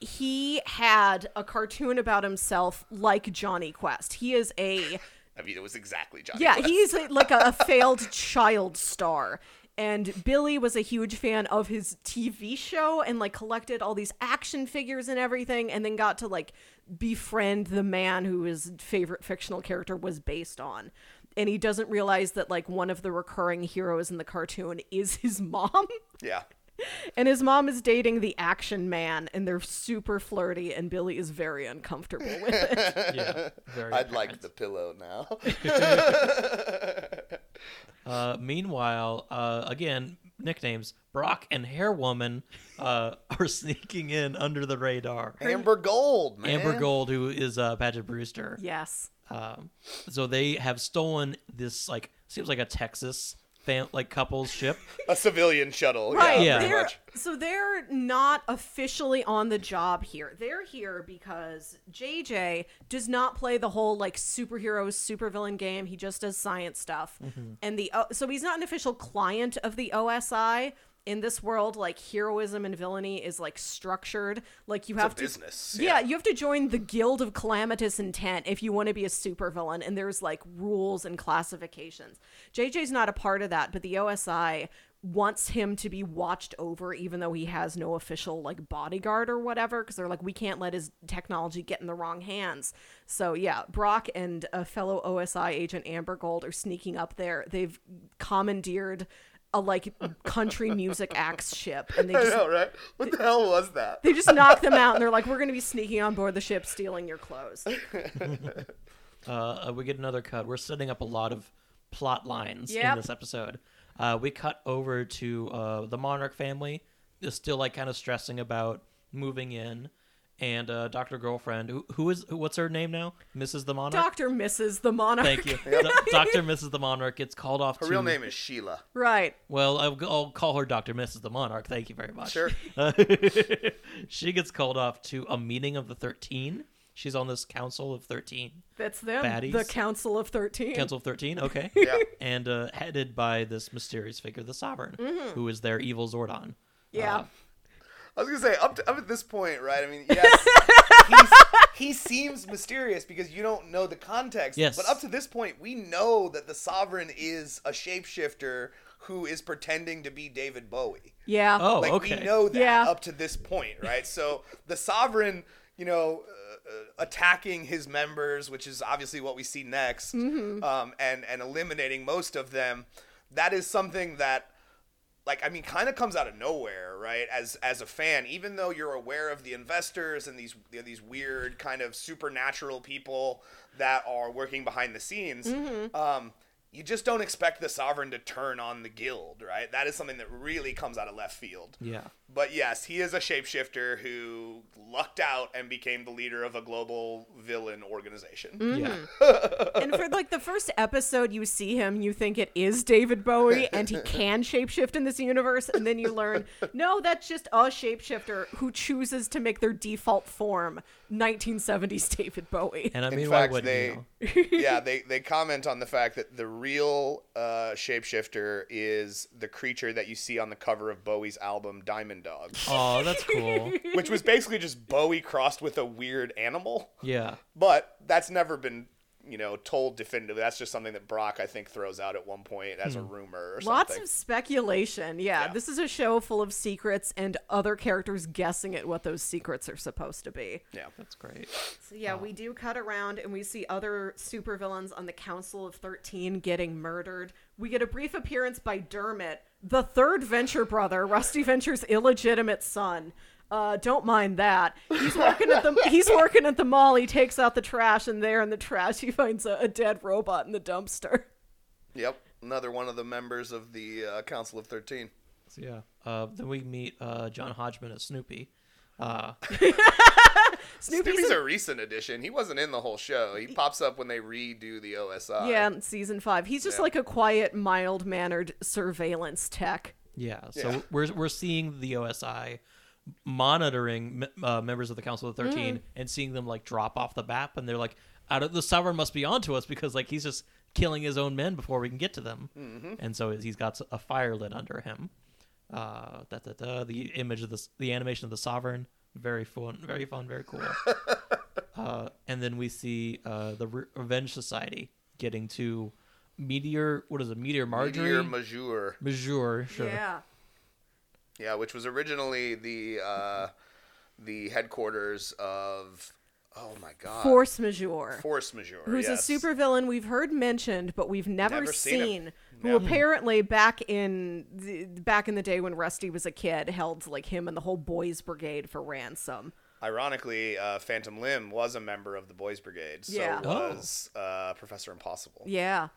he had a cartoon about himself like Jonny Quest. He is a I mean, it was exactly Jonny. yeah, Quest. he's like a, a failed child star. And Billy was a huge fan of his TV show and like collected all these action figures and everything, and then got to like befriend the man who his favorite fictional character was based on. And he doesn't realize that like one of the recurring heroes in the cartoon is his mom. yeah. And his mom is dating the action man, and they're super flirty, and Billy is very uncomfortable with it. Yeah, very I'd like the pillow now. Uh, meanwhile, uh, again, nicknames Brock and Hair Woman uh, are sneaking in under the radar. Amber Gold, man. Amber Gold, who is uh, Paget Brewster. yes. Um, so they have stolen this like seems like a Texas fam- like couples ship. A civilian shuttle. Right. Yeah. pretty They're, much. so they're not officially on the job here. They're here because JJ does not play the whole like superhero supervillain game. He just does science stuff. Mm-hmm. And the O- so he's not an official client of the OSI. In this world, like heroism and villainy is like structured. Like you have to business, Yeah. yeah. you have to join the Guild of Calamitous Intent if you want to be a supervillain, and there's like rules and classifications. JJ's not a part of that, but the OSI wants him to be watched over even though he has no official like bodyguard or whatever because they're like we can't let his technology get in the wrong hands so yeah brock and a fellow osi agent amber gold are sneaking up there they've commandeered a like country music acts ship and they I just know, right? What the hell was that? they just knock them out and they're like we're going to be sneaking on board the ship stealing your clothes Uh, we get another cut. We're setting up a lot of plot lines Yep. in this episode. Uh, we cut over to uh, the Monarch family, is still like kind of stressing about moving in, and uh, Doctor Girlfriend, who, who is who, what's her name now? Mrs. the Monarch. Dr. Mrs. the Monarch. Thank you, Do- Doctor Mrs. the Monarch gets called off. Her to, real name is Sheila. Right. Well, I'll, I'll call her Doctor Mrs. the Monarch. Thank you very much. Sure. she gets called off to a meeting of the Thirteen. She's on this council of thirteen. That's them. Baddies. The Council of 13. Council of Thirteen. Okay. Yeah. and uh, headed by this mysterious figure, the Sovereign, who is their evil Zordon. Yeah. I was gonna say up to, up at this point, right? I mean, yes, he's, he seems mysterious because you don't know the context. Yes. But up to this point, we know that the sovereign is a shapeshifter who is pretending to be David Bowie. yeah. oh, Like okay. we know that Yeah. up to this point, right? So the sovereign, you know, uh, uh, attacking his members, which is obviously what we see next, Mm-hmm. um, and and eliminating most of them. That is something that, like, I mean, kind of comes out of nowhere, right? As as a fan, even though you're aware of the investors and these these weird kind of supernatural people that are working behind the scenes. Mm-hmm. Um, you just don't expect the sovereign to turn on the guild, right? That is something that really comes out of left field. Yeah. But yes, he is a shapeshifter who lucked out and became the leader of a global villain organization. Mm-hmm. Yeah. and for like the first episode you see him you think it is david bowie and he can shapeshift in this universe and then you learn no that's just a shapeshifter who chooses to make their default form 1970s david bowie And I In mean, why fact, wouldn't they you? Yeah they they comment on the fact that the real uh, shapeshifter is the creature that you see on the cover of Bowie's album Diamond Dog, Oh, that's cool. which was basically just Bowie crossed with a weird animal. Yeah. But that's never been you know told definitively. That's just something that Brock I think throws out at one point as a hmm. rumor or something. Lots something. of speculation. Yeah, Yeah. this is a show full of secrets and other characters guessing at what those secrets are supposed to be. yeah. That's great. So yeah, we do cut around and we see other supervillains on the Council of 13 getting murdered. We get a brief appearance by Dermot, the third Venture brother, Rusty Venture's illegitimate son. Uh, don't mind that. He's working at the he's working at the mall. He takes out the trash, and there in the trash, he finds a, a dead robot in the dumpster. Yep. Another one of the members of the uh, Council of Thirteen. So, yeah. Uh, then we meet uh, John Hodgman as Snoopy. Uh, Snoopy's Snoopy's in- a recent addition. He wasn't in the whole show. He pops up when they redo the OSI. yeah, season five. He's just Yeah. like a quiet, mild mannered surveillance tech. yeah. So Yeah. we're we're seeing the OSI monitoring uh, members of the Council of the 13 and seeing them like drop off the map, and they're like, "Out of the sovereign must be onto us because like he's just killing his own men before we can get to them." Mm-hmm. And so he's got a fire lit under him. Uh, da, da, da, the image of the the animation of the sovereign, very fun, very fun, very cool. uh, and then we see uh, the Re- Revenge Society getting to Meteor. What is it? Meteor Marjorie. Meteor Majeure. Major, sure. Yeah. Yeah, which was originally the uh, the headquarters of oh my god, Force majeure. Force Majeure, who's yes. a supervillain we've heard mentioned but we've never, Never seen seen, him. who Yeah. apparently back in the, back in the day when Rusty was a kid held like him and the whole boys brigade for ransom. Ironically, uh, Phantom Limb was a member of the Boys Brigade. So Yeah. Oh. was uh, Professor Impossible. Yeah.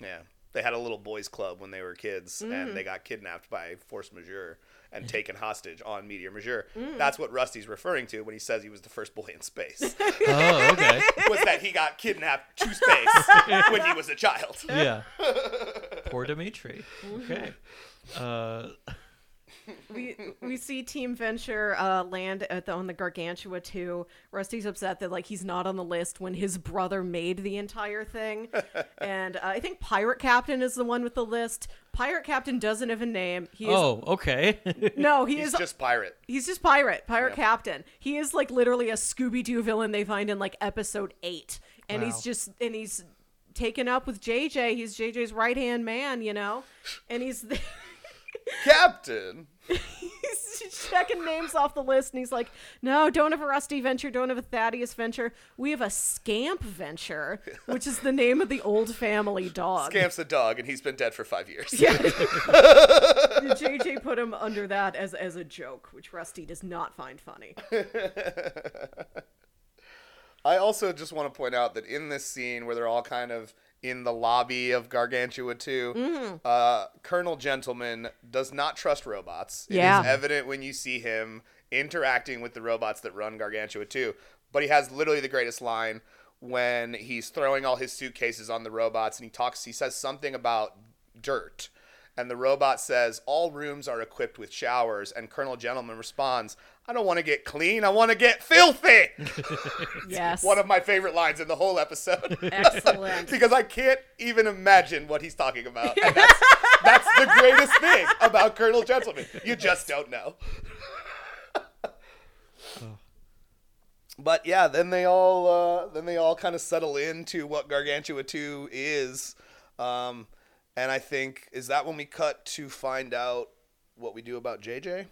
Yeah. They had a little boys club when they were kids, Mm. and they got kidnapped by Force Majeure and taken hostage on Meteor Majeure. Mm. That's what Rusty's referring to when he says he was the first boy in space. Oh, okay. was that he got kidnapped to space when he was a child. yeah. Poor Dimitri. Okay. Uh, we we see Team Venture uh, land at the, on the Gargantua 2. Rusty's upset that like he's not on the list when his brother made the entire thing. and uh, I think Pirate Captain is the one with the list. Pirate Captain doesn't have a name. He is oh, okay. no, he He's is just pirate. He's just pirate, pirate Yep. captain. He is like literally a Scooby Doo villain they find in like episode eight, and Wow. he's just and he's taken up with JJ. He's JJ's right hand man, you know, and he's The- Captain. He's checking names off the list, and he's like, "No, don't have a Rusty Venture, don't have a Thaddeus Venture. We have a Scamp Venture, which is the name of the old family dog." Scamp's a dog, and he's been dead for five years. Yeah. JJ put him under that as as a joke, which Rusty does not find funny. I also just want to point out that in this scene where they're all kind of in the lobby of Gargantua 2, Mm-hmm. uh, Colonel Gentleman does not trust robots. It is evident when you see him interacting with the robots that run Gargantua 2. But he has literally the greatest line when he's throwing all his suitcases on the robots and he talks, he says something about dirt. And the robot says, All rooms are equipped with showers. And Colonel Gentleman responds, I don't want to get clean, I want to get filthy. Yes, One of my favorite lines in the whole episode. excellent. because I can't even imagine what he's talking about. And that's, that's the greatest thing about Colonel Gentleman. You just don't know. But yeah, then they all uh, then they all kind of settle into what Gargantua 2 is. Um, and I think is that when we cut to find out what we do about JJ?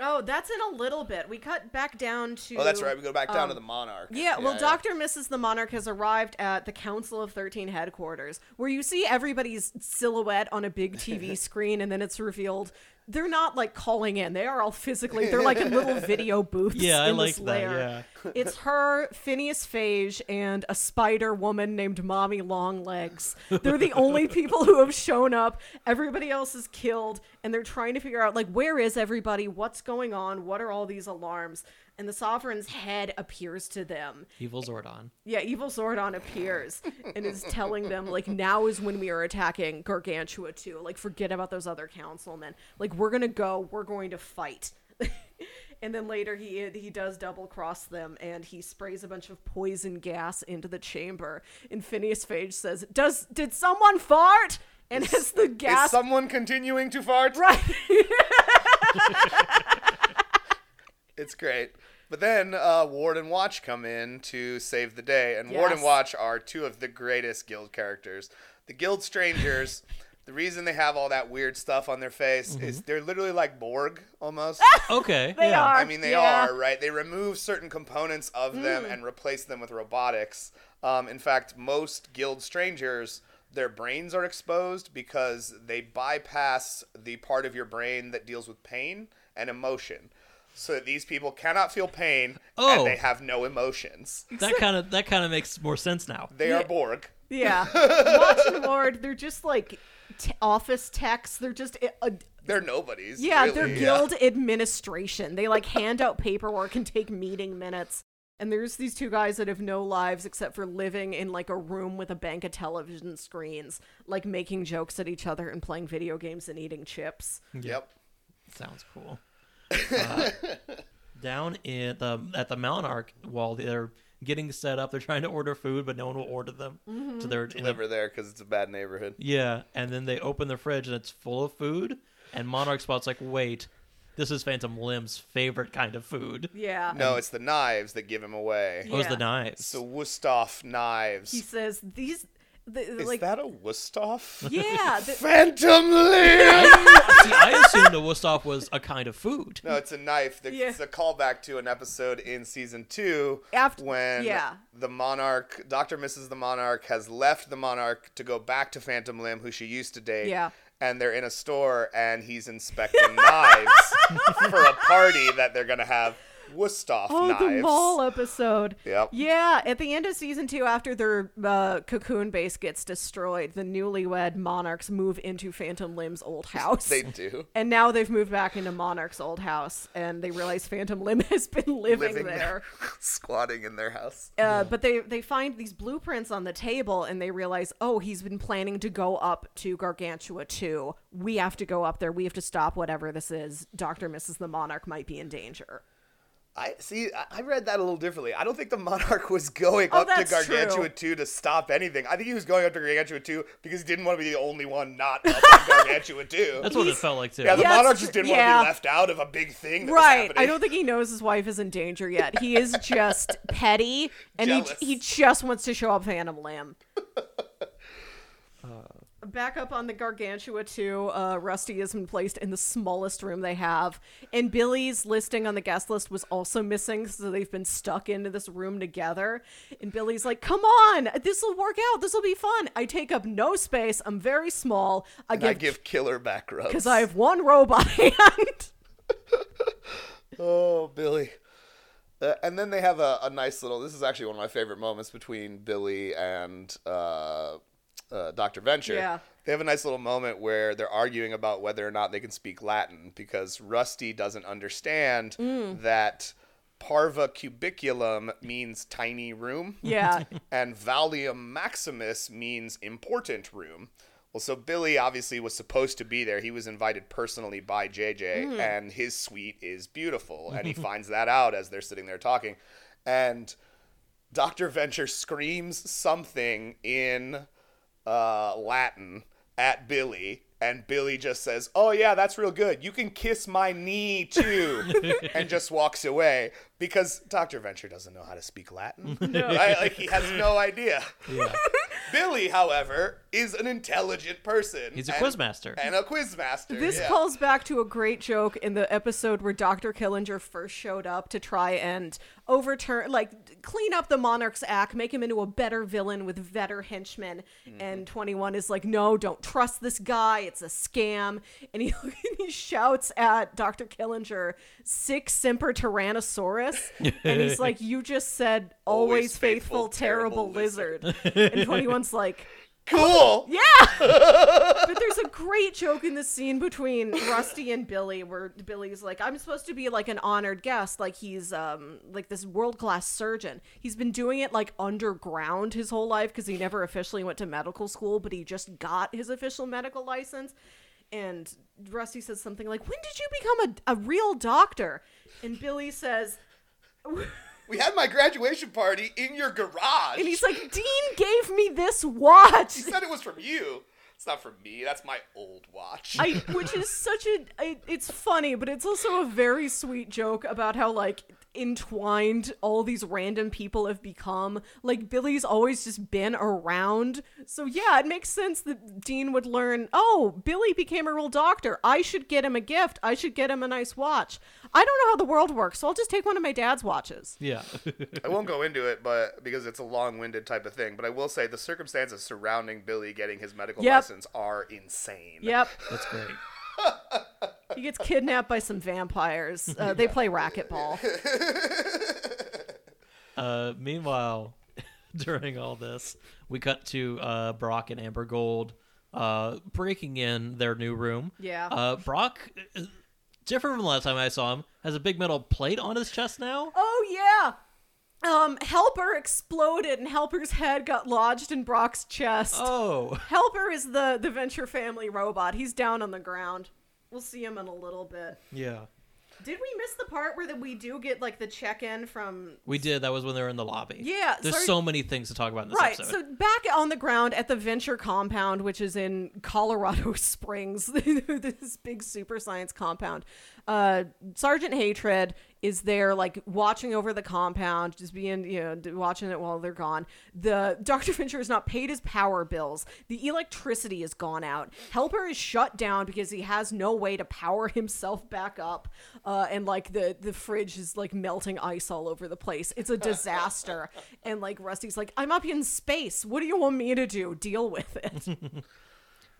Oh, that's in a little bit. We cut back down to. Oh, that's right. We go back down to um, the Monarch. Yeah, well, Doctor and Mrs. the Monarch has arrived at the Council of 13 headquarters, where you see everybody's silhouette on a big TV screen, and then it's revealed they're not like calling in. They are all physically. They're like in little video booths. Yeah, I like that. lair. Yeah. It's her, Phineas Phage, and a spider woman named Mommy Longlegs. They're the only people who have shown up. Everybody else is killed, and they're trying to figure out like where is everybody? What's going on? What are all these alarms? And the Sovereign's head appears to them. Evil Zordon. Yeah, evil Zordon appears and is telling them like now is when we are attacking Gargantua 2. Like forget about those other councilmen. Like we're gonna go. We're going to fight. and then later he he does double cross them and he sprays a bunch of poison gas into the chamber. And Phineas Phage says, "Does did someone fart?" And as the Is gas someone continuing to fart? right, It's great. But then uh, Ward and Watch come in to save the day, and Ward and Watch are two of the greatest guild characters. The guild strangers. the reason they have all that weird stuff on their face is they're literally like Borg almost. Okay. They yeah. are. I mean, they Yeah. are right. They remove certain components of them and replace them with robotics. Um, in fact, most guild strangers, their brains are exposed because they bypass the part of your brain that deals with pain and emotion. So that these people cannot feel pain Oh. and they have no emotions. That kind of that kind of makes more sense now. They are Borg. yeah. Watch and Ward, they're just like t- office techs. They're just uh, They're nobodies. Yeah, really. they're guild administration. They like hand out paperwork and take meeting minutes. And there's these two guys that have no lives except for living in like a room with a bank of television screens, like making jokes at each other and playing video games and eating chips. Yep. Sounds cool. Uh, down in the at the Monarch wall, they're getting set up. They're trying to order food, but no one will order them. Mm-hmm. So they're in a- Liver there because it's a bad neighborhood. yeah, and then they open the fridge and it's full of food. And Monarch Spot's like, wait, this is Phantom Limb's favorite kind of food. Yeah. No, it's the knives that give him away. What was the Yeah. knives? So Wusthof knives. He says these the, Is like that a Wusthof? yeah, the, Phantom Limb! See, I assumed the Wusthof was a kind of food. no, it's a knife. The- Yeah. It's a callback to an episode in season two After- when yeah. the Monarch, Dr. Mrs. the Monarch, has left the Monarch to go back to Phantom Limb, who she used to date. Yeah. And they're in a store, and he's inspecting knives for a party that they're gonna have Wusthof Oh, knives. the mall episode. Yep. Yeah, at the end of season two, after their uh, cocoon base gets destroyed, the newlywed monarchs move into Phantom Limb's old house. They do. and now they've moved back into Monarch's old house, and they realize Phantom Limb has been living, Living there. squatting in their house. Uh, but they they find these blueprints on the table, and they realize, oh, he's been planning to go up to Gargantua 2. We have to go up there. We have to stop whatever this is. Doctor Mrs. the Monarch might be in danger. I see. I- I read that a little differently. I don't think the Monarch was going Oh, up to Gargantua true. 2 to stop anything. I think he was going up to Gargantua 2 because he didn't want to be the only one not up on Gargantua 2. That's what it felt like too. yeah, the Yeah, Monarch just didn't want to be left out of a big thing. That Right. happening. I don't think he knows his wife is in danger yet. He is just petty, and he, Jealous. he just wants to show up Phantom Limb. Back up on the Gargantua 2 uh, Rusty has been placed in the smallest room they have. And Billy's listing on the guest list was also missing, so they've been stuck into this room together. And Billy's like, come on, this will work out. This will be fun. I take up no space. I'm very small. I And I give give killer back rubs. because I have one robot hand. Oh, Billy. Uh, and then they have a, a nice little. This is actually one of my favorite moments between Billy and uh, uh, Dr. Venture. Yeah. They have a nice little moment where they're arguing about whether or not they can speak Latin because Rusty doesn't understand Mm. that parva cubiculum means tiny room yeah. and Valium Maximus means important room. Well, so Billy obviously was supposed to be there. He was invited personally by JJ, and his suite is beautiful. And he finds that out as they're sitting there talking. And Dr. Venture screams something in uh, Latin at Billy, and Billy just says, "Oh yeah, that's real good. You can kiss my knee too," and just walks away because Doctor Venture doesn't know how to speak Latin. Right? Like he has no idea. Yeah. Billy, however, is an intelligent person. He's a and- quizmaster. and a quizmaster. This yeah. calls back to a great joke in the episode where Dr. Killinger first showed up to try and overturn, like clean up the Monarch's act, make him into a better villain with better henchmen. Mm-hmm. And 21 is like, no, don't trust this guy. It's a scam. And he, he shouts at Dr. Killinger, sick Semper Tyrannosaurus. and he's like, you just said always, Always faithful, faithful, terrible, terrible lizard. and 21's like, Cool. yeah. but there's a great joke in the scene between Rusty and Billy where Billy's like, I'm supposed to be like an honored guest, like he's um like this world class surgeon. He's been doing it like underground his whole life because he never officially went to medical school, but he just got his official medical license. And Rusty says something like, When did you become a, a real doctor? And Billy says, We had my graduation party in your garage. and he's like, Dean gave me this watch. He said it was from you. It's not from me. That's my old watch. I, which is such a, I- it's funny, but it's also a very sweet joke about how like entwined all these random people have become. Like Billy's always just been around, so yeah, it makes sense that Dean would learn. Oh, Billy became a real doctor. I should get him a gift. I should get him a nice watch. I don't know how the world works, so I'll just take one of my dad's watches. Yeah. I won't go into it, but because it's a long-winded type of thing. But I will say the circumstances surrounding Billy getting his medical Yep. license are insane. Yep, That's great. He gets kidnapped by some vampires. Uh, they play racquetball. Uh, meanwhile, during all this, we cut to uh, Brock and Amber Gold uh, breaking in their new room. Yeah. Uh, Brock, uh, different from the last time I saw him, has a big metal plate on his chest now. Oh yeah. Um, Helper exploded and Helper's head got lodged in Brock's chest. Oh. Helper is the the Venture family robot. He's down on the ground. We'll see him in a little bit. Yeah. Did we miss the part where that we do get like the check-in from We did. That was when they were in the lobby. Yeah, There's sorry- so many things to talk about in this Right, episode. so back on the ground at the Venture compound, which is in Colorado Springs, this big super science compound, uh, Sergeant Hatred is there, like watching over the compound, just being, you know, watching it while they're gone. The Dr. Venture has not paid his power bills. The electricity has gone out. Helper is shut down because he has no way to power himself back up, uh, and like the the fridge is like melting ice all over the place. It's a disaster. and like Rusty's like, I'm up in space. What do you want me to do? Deal with it.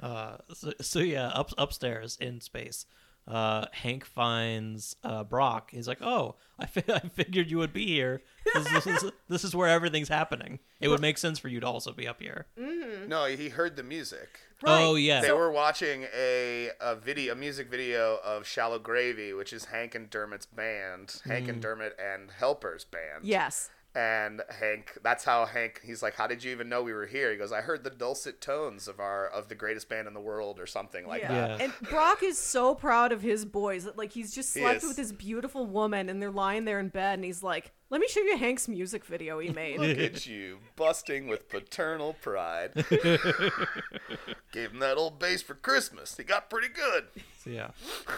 Uh, so, so yeah, up upstairs in space, uh, Hank finds uh, Brock. He's like, "Oh, I, fi- I figured you would be here. This, this is this is where everything's happening. It would make sense for you to also be up here." No, he heard the music. Oh yeah, They were watching a, a video, a music video of "Shallow Gravy," which is Hank and Dermot's band, Hank and Dermot and Helper's band. yes. And Hank, that's how Hank. He's like, "How did you even know we were here?" He goes, "I heard the dulcet tones of our of the greatest band in the world, or something like Yeah. that." Yeah. And Brock is so proud of his boys that like he's just He slept is. with this beautiful woman and they're lying there in bed and he's like, Let me show you Hank's music video he made. Look at you, busting with paternal pride. Gave him that old bass for Christmas. He got pretty good. So, yeah.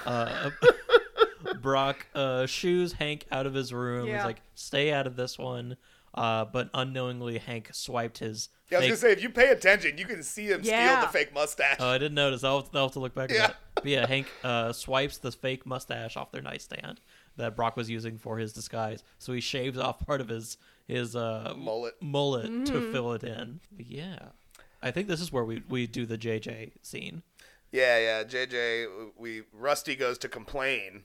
Uh, Brock uh, shoos Hank out of his room. Yeah. He's like, "Stay out of this one." Uh, but unknowingly, Hank swiped his. Yeah, I was gonna say, if you pay attention, you can see him Yeah. steal the fake mustache. Oh, I didn't notice. I'll, I'll have to look back at Yeah. that. But yeah, Hank uh, swipes the fake mustache off their nightstand that Brock was using for his disguise. So he shaves off part of his his uh, Mullet. mullet Mm-hmm. to fill it in. But yeah, I think this is where we, we do the JJ scene. Yeah, yeah. JJ, we Rusty goes to complain.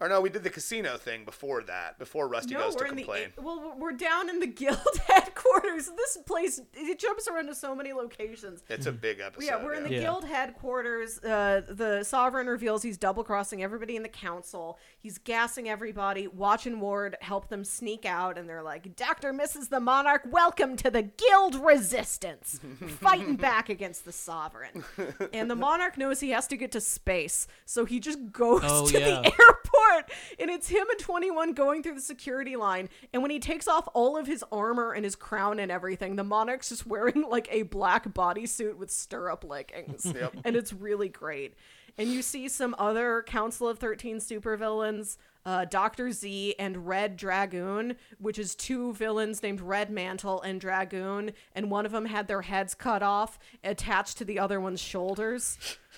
Or no, we did the casino thing before that. Before Rusty No, goes we're to in complain. the well, we're down in the guild headquarters. This place it jumps around to so many locations. it's a big episode. Yeah, we're in the Yeah. guild headquarters. Uh, the sovereign reveals he's double crossing everybody in the council. He's gassing everybody. Watch and Ward help them sneak out, and they're like, "Doctor Mrs. the Monarch, welcome to the guild resistance, fighting back against the sovereign." And the Monarch knows he has to get to space, so he just goes Oh, to yeah. the airport, and it's him and Twenty One going through the security line. And when he takes off all of his armor and his crown and everything, the Monarch's just wearing like a black bodysuit with stirrup leggings, Yep. and it's really great. And you see some other Council of Thirteen supervillains. Uh, Doctor Z and Red Dragoon, which is two villains named Red Mantle and Dragoon, and one of them had their heads cut off attached to the other one's shoulders.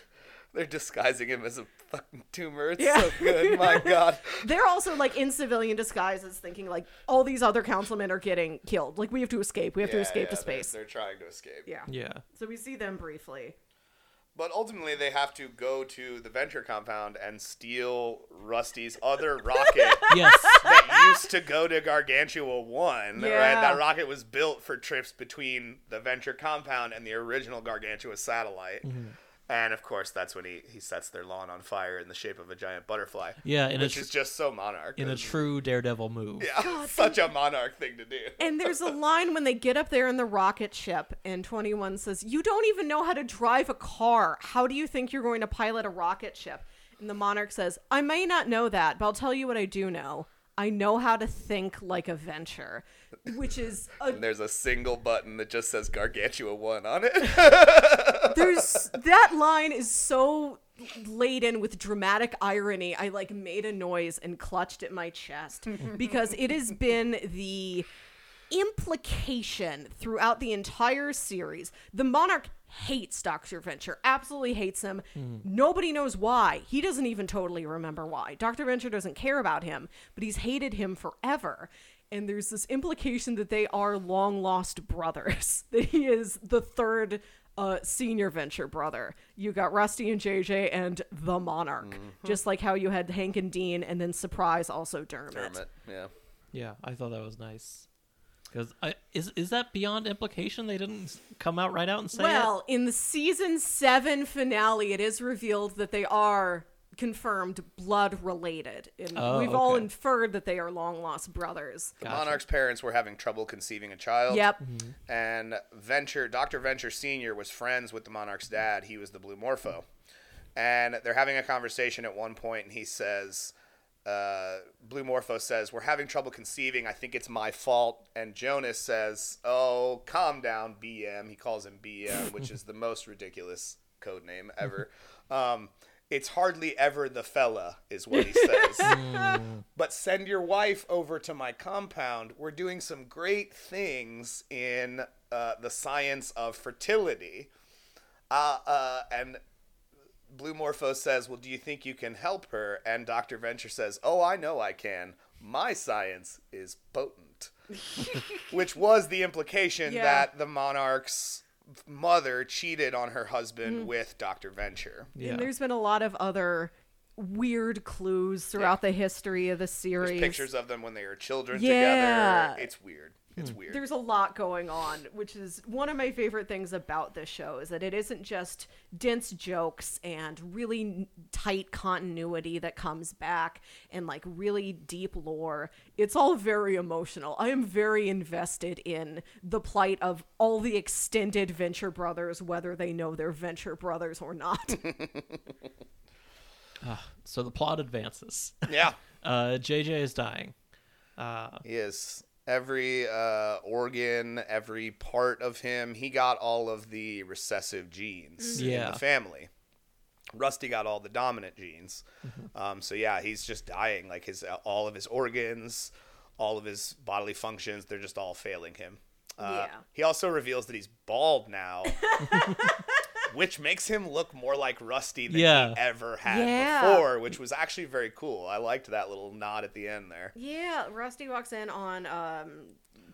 They're disguising him as a fucking tumor. It's Yeah. so good. My God. They're also like in civilian disguises, thinking like all these other councilmen are getting killed. Like we have to escape. We have to escape yeah, to they're- space. They're, trying to escape. Yeah. Yeah. So we see them briefly. But ultimately, they have to go to the venture compound and steal Rusty's other rocket Yes. that used to go to Gargantua 1. Right? Yeah. That rocket was built for trips between the venture compound and the original Gargantua satellite. Mm-hmm. And of course, that's when he, he sets their lawn on fire in the shape of a giant butterfly. Yeah, in a which tr- is just so monarch. in a true Daredevil move. yeah, such a monarch thing to do. And there's a line when they get up there in the rocket ship, and 21 says, You don't even know how to drive a car. How do you think you're going to pilot a rocket ship? And the monarch says, I may not know that, but I'll tell you what I do know. I know how to think like a venture, which is a And there's a single button that just says Gargantua 1 on it. there's that line is so laden with dramatic irony. I like made a noise and clutched at my chest because it has been the implication throughout the entire series. The monarch hates Dr. Venture, absolutely hates him. Nobody knows why. He doesn't even totally remember why. Dr. Venture doesn't care about him, but he's hated him forever. And there's this implication that they are long lost brothers, that he is the third uh, senior venture brother. You got Rusty and JJ and the Monarch, just like how you had Hank and Dean, and then surprise also Dermot. Dermot, yeah. Yeah, I thought that was nice. Because is is that beyond implication? They didn't come out right out and say it? Well, in the season seven finale, it is revealed that they are confirmed blood related. And Oh, we've all inferred that they are long lost brothers. The monarch's parents were having trouble conceiving a child. Yep. Mm-hmm. And Venture, Dr. Venture Sr. was friends with the monarch's dad. He was the Blue Morpho. And they're having a conversation at one point, and he says, uh, Blue Morpho says, We're having trouble conceiving. I think it's my fault. And Jonas says, Oh, calm down, BM. He calls him BM, which is the most ridiculous code name ever. Um, it's hardly ever the fella, is what he says. but send your wife over to my compound. We're doing some great things in uh, the science of fertility. Uh, uh, and Blue Morpho says, Well, do you think you can help her? And Dr. Venture says, Oh, I know I can. My science is potent. Which was the implication Yeah. that the monarch's mother cheated on her husband mm. with Dr. Venture. Yeah. And there's been a lot of other weird clues throughout the history of the There's series. pictures of them when they were children Yeah. together. It's weird. It's hmm. weird. There's a lot going on, which is one of my favorite things about this show is that it isn't just dense jokes and really tight continuity that comes back and like really deep lore. It's all very emotional. I am very invested in the plight of all the extended Venture brothers, whether they know they're Venture brothers or not. Ah, so the plot advances. yeah. Uh, JJ is dying. Uh, he is. Every uh, organ, every part of him, he got all of the recessive genes in Yeah. the family. Rusty got all the dominant genes. Um, so yeah, he's just dying. Like his all of his organs, all of his bodily functions, they're just all failing him. Uh, Yeah. He also reveals that he's bald now, which makes him look more like Rusty than Yeah. he ever had Yeah. before, which was actually very cool. I liked that little nod at the end there. Yeah, Rusty walks in on um,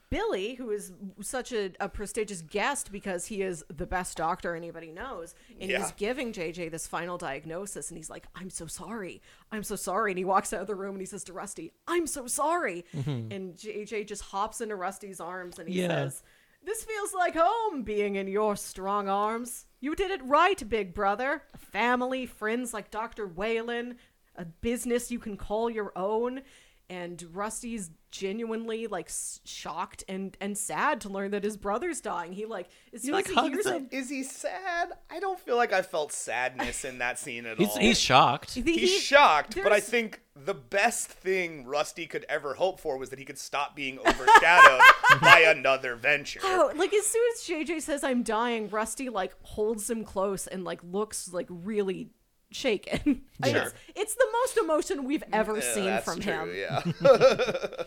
Billy, who is such a, a prestigious guest because he is the best doctor anybody knows. And Yeah. he's giving JJ this final diagnosis, and he's like, I'm so sorry. I'm so sorry. And he walks out of the room and he says to Rusty, I'm so sorry. And JJ just hops into Rusty's arms and he Yeah. says, This feels like home being in your strong arms. You did it right, big brother. A family, friends like Dr. Whalen, a business you can call your own. And Rusty's genuinely like shocked and and sad to learn that his brother's dying. He like as soon like, as he hugs hears him. it, Is he sad? I don't feel like I felt sadness in that scene at He's all. he's shocked. he- He's he- shocked, but I think the best thing Rusty could ever hope for was that he could stop being overshadowed by another venture. Oh, like as soon as JJ says I'm dying, Rusty like holds him close and like looks like really shaken. Sure. It's, it's the most emotion we've ever Yeah, seen that's from true, him. Yeah.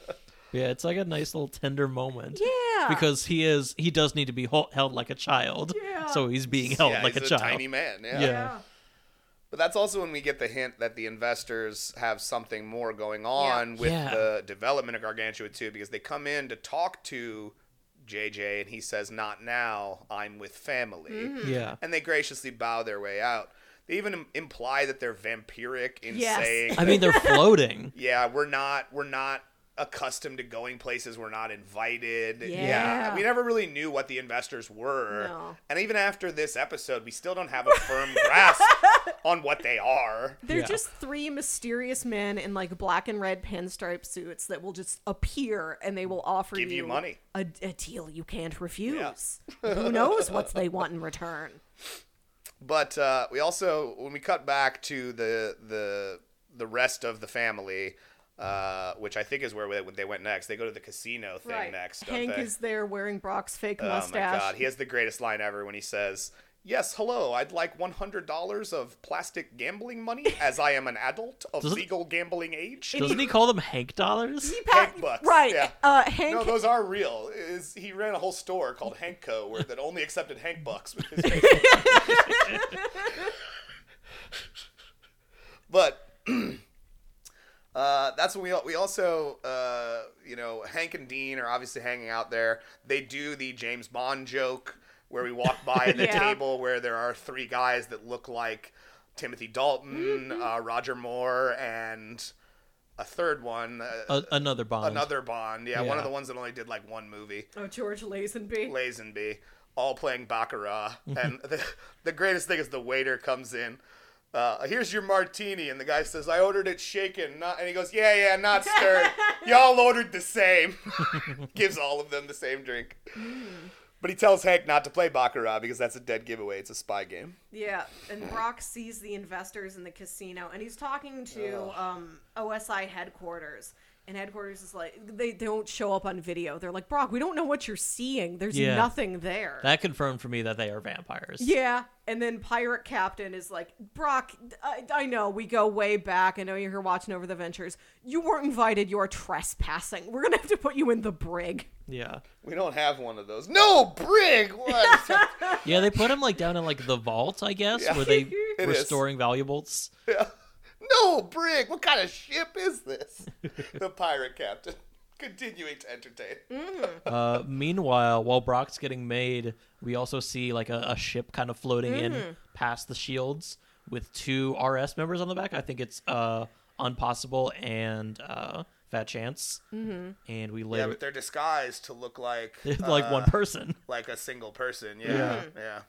Yeah, it's like a nice little tender moment. Yeah. Because he is he does need to be hol- held like a child. Yeah. So he's being held yeah, like he's a a child. tiny man. Yeah. Yeah. But that's also when we get the hint that the investors have something more going on with Yeah. the development of Gargantua 2, because they come in to talk to JJ and he says, "Not now. I'm with family." Mm-hmm. Yeah. And they graciously bow their way out. They even imply that they're vampiric in Yes. saying, I mean, they're floating. "Yeah, we're not. We're not." accustomed to going places we're not invited Yeah. we never really knew what the investors were No. and even after this episode we still don't have a firm grasp on what they are They're Yeah. just three mysterious men in like black and red pinstripe suits that will just appear and they will offer Give you money. a, a deal you can't refuse. Who knows what they want in return? But uh, we also, when we cut back to the the the rest of the family, uh, which I think is where they, they went next. They go to the casino thing next. Don't Hank is there wearing Brock's fake mustache. oh my god, he has the greatest line ever when he says. Yes, hello. I'd like $100 of plastic gambling money as I am an adult of Doesn't- legal gambling age. Doesn't he call them Hank dollars? He pa- Hank bucks, Right. yeah. Uh, Hank. No, those are real. Is he ran a whole store called Hank Co. where that only accepted Hank bucks with his but uh, that's when we we also uh, you know Hank and Dean are obviously hanging out there. They do the James Bond joke where we walk by the Yeah. table where there are three guys that look like Timothy Dalton, Mm-hmm. uh, Roger Moore, and a third one. Uh, A- another Bond. Another Bond, yeah, one of the ones that only did like one movie, oh, George Lazenby. Lazenby, all playing Baccarat. and the, the greatest thing is the waiter comes in. Uh, here's your martini, and the guy says, "I ordered it shaken, not," and he goes, "Yeah, yeah, not stirred. Y'all ordered the same." Gives all of them the same drink. But he tells Hank not to play Baccarat because that's a dead giveaway. It's a spy game. Yeah, and Brock sees the investors in the casino, and he's talking to um, OSI headquarters. And headquarters is like, they they don't show up on video. They're like, Brock, we don't know what you're seeing. There's Yeah. nothing there. That confirmed for me that they are vampires. yeah, and then Pirate Captain is like, Brock, I, I know we go way back. I know you're here watching over the ventures. You weren't invited. You're trespassing. We're gonna have to put you in the brig. Yeah. We don't have one of those. No, brig. What? Yeah, they put him like down in like the vault, I guess, Yeah. where they were is. storing valuables. Yeah. no, brig. What kind of ship is this? the pirate captain. Continuing to entertain. Uh, meanwhile, while Brock's getting made, we also see like a, a ship kind of floating Mm-hmm. in past the shields with two RS members on the back. I think it's uh, Unpossible and uh, Fat Chance. Mm-hmm. And we Yeah, later but they're disguised to look like like uh, one person. like a single person. Yeah, yeah.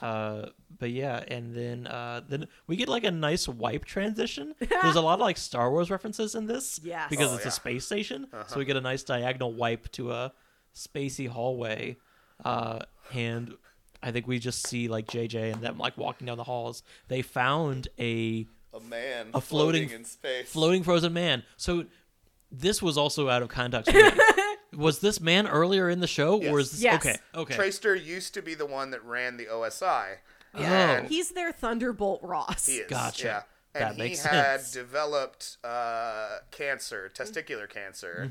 Uh, but yeah, and then uh, then we get like a nice wipe transition. There's a lot of like Star Wars references in this, Yes. because Oh, it's yeah. a space station. Uh-huh. So we get a nice diagonal wipe to a spacey hallway, uh, and I think we just see like JJ and them like walking down the halls. They found a A man A floating- in space. floating frozen man. So this was also out of context. for me. was this man earlier in the show, or Yes. is this Yes. okay? Okay. Treister used to be the one that ran the OSI. Yeah. And He's their Thunderbolt Ross. he is. Gotcha. Yeah. That And he makes had sense. developed uh, cancer, testicular cancer.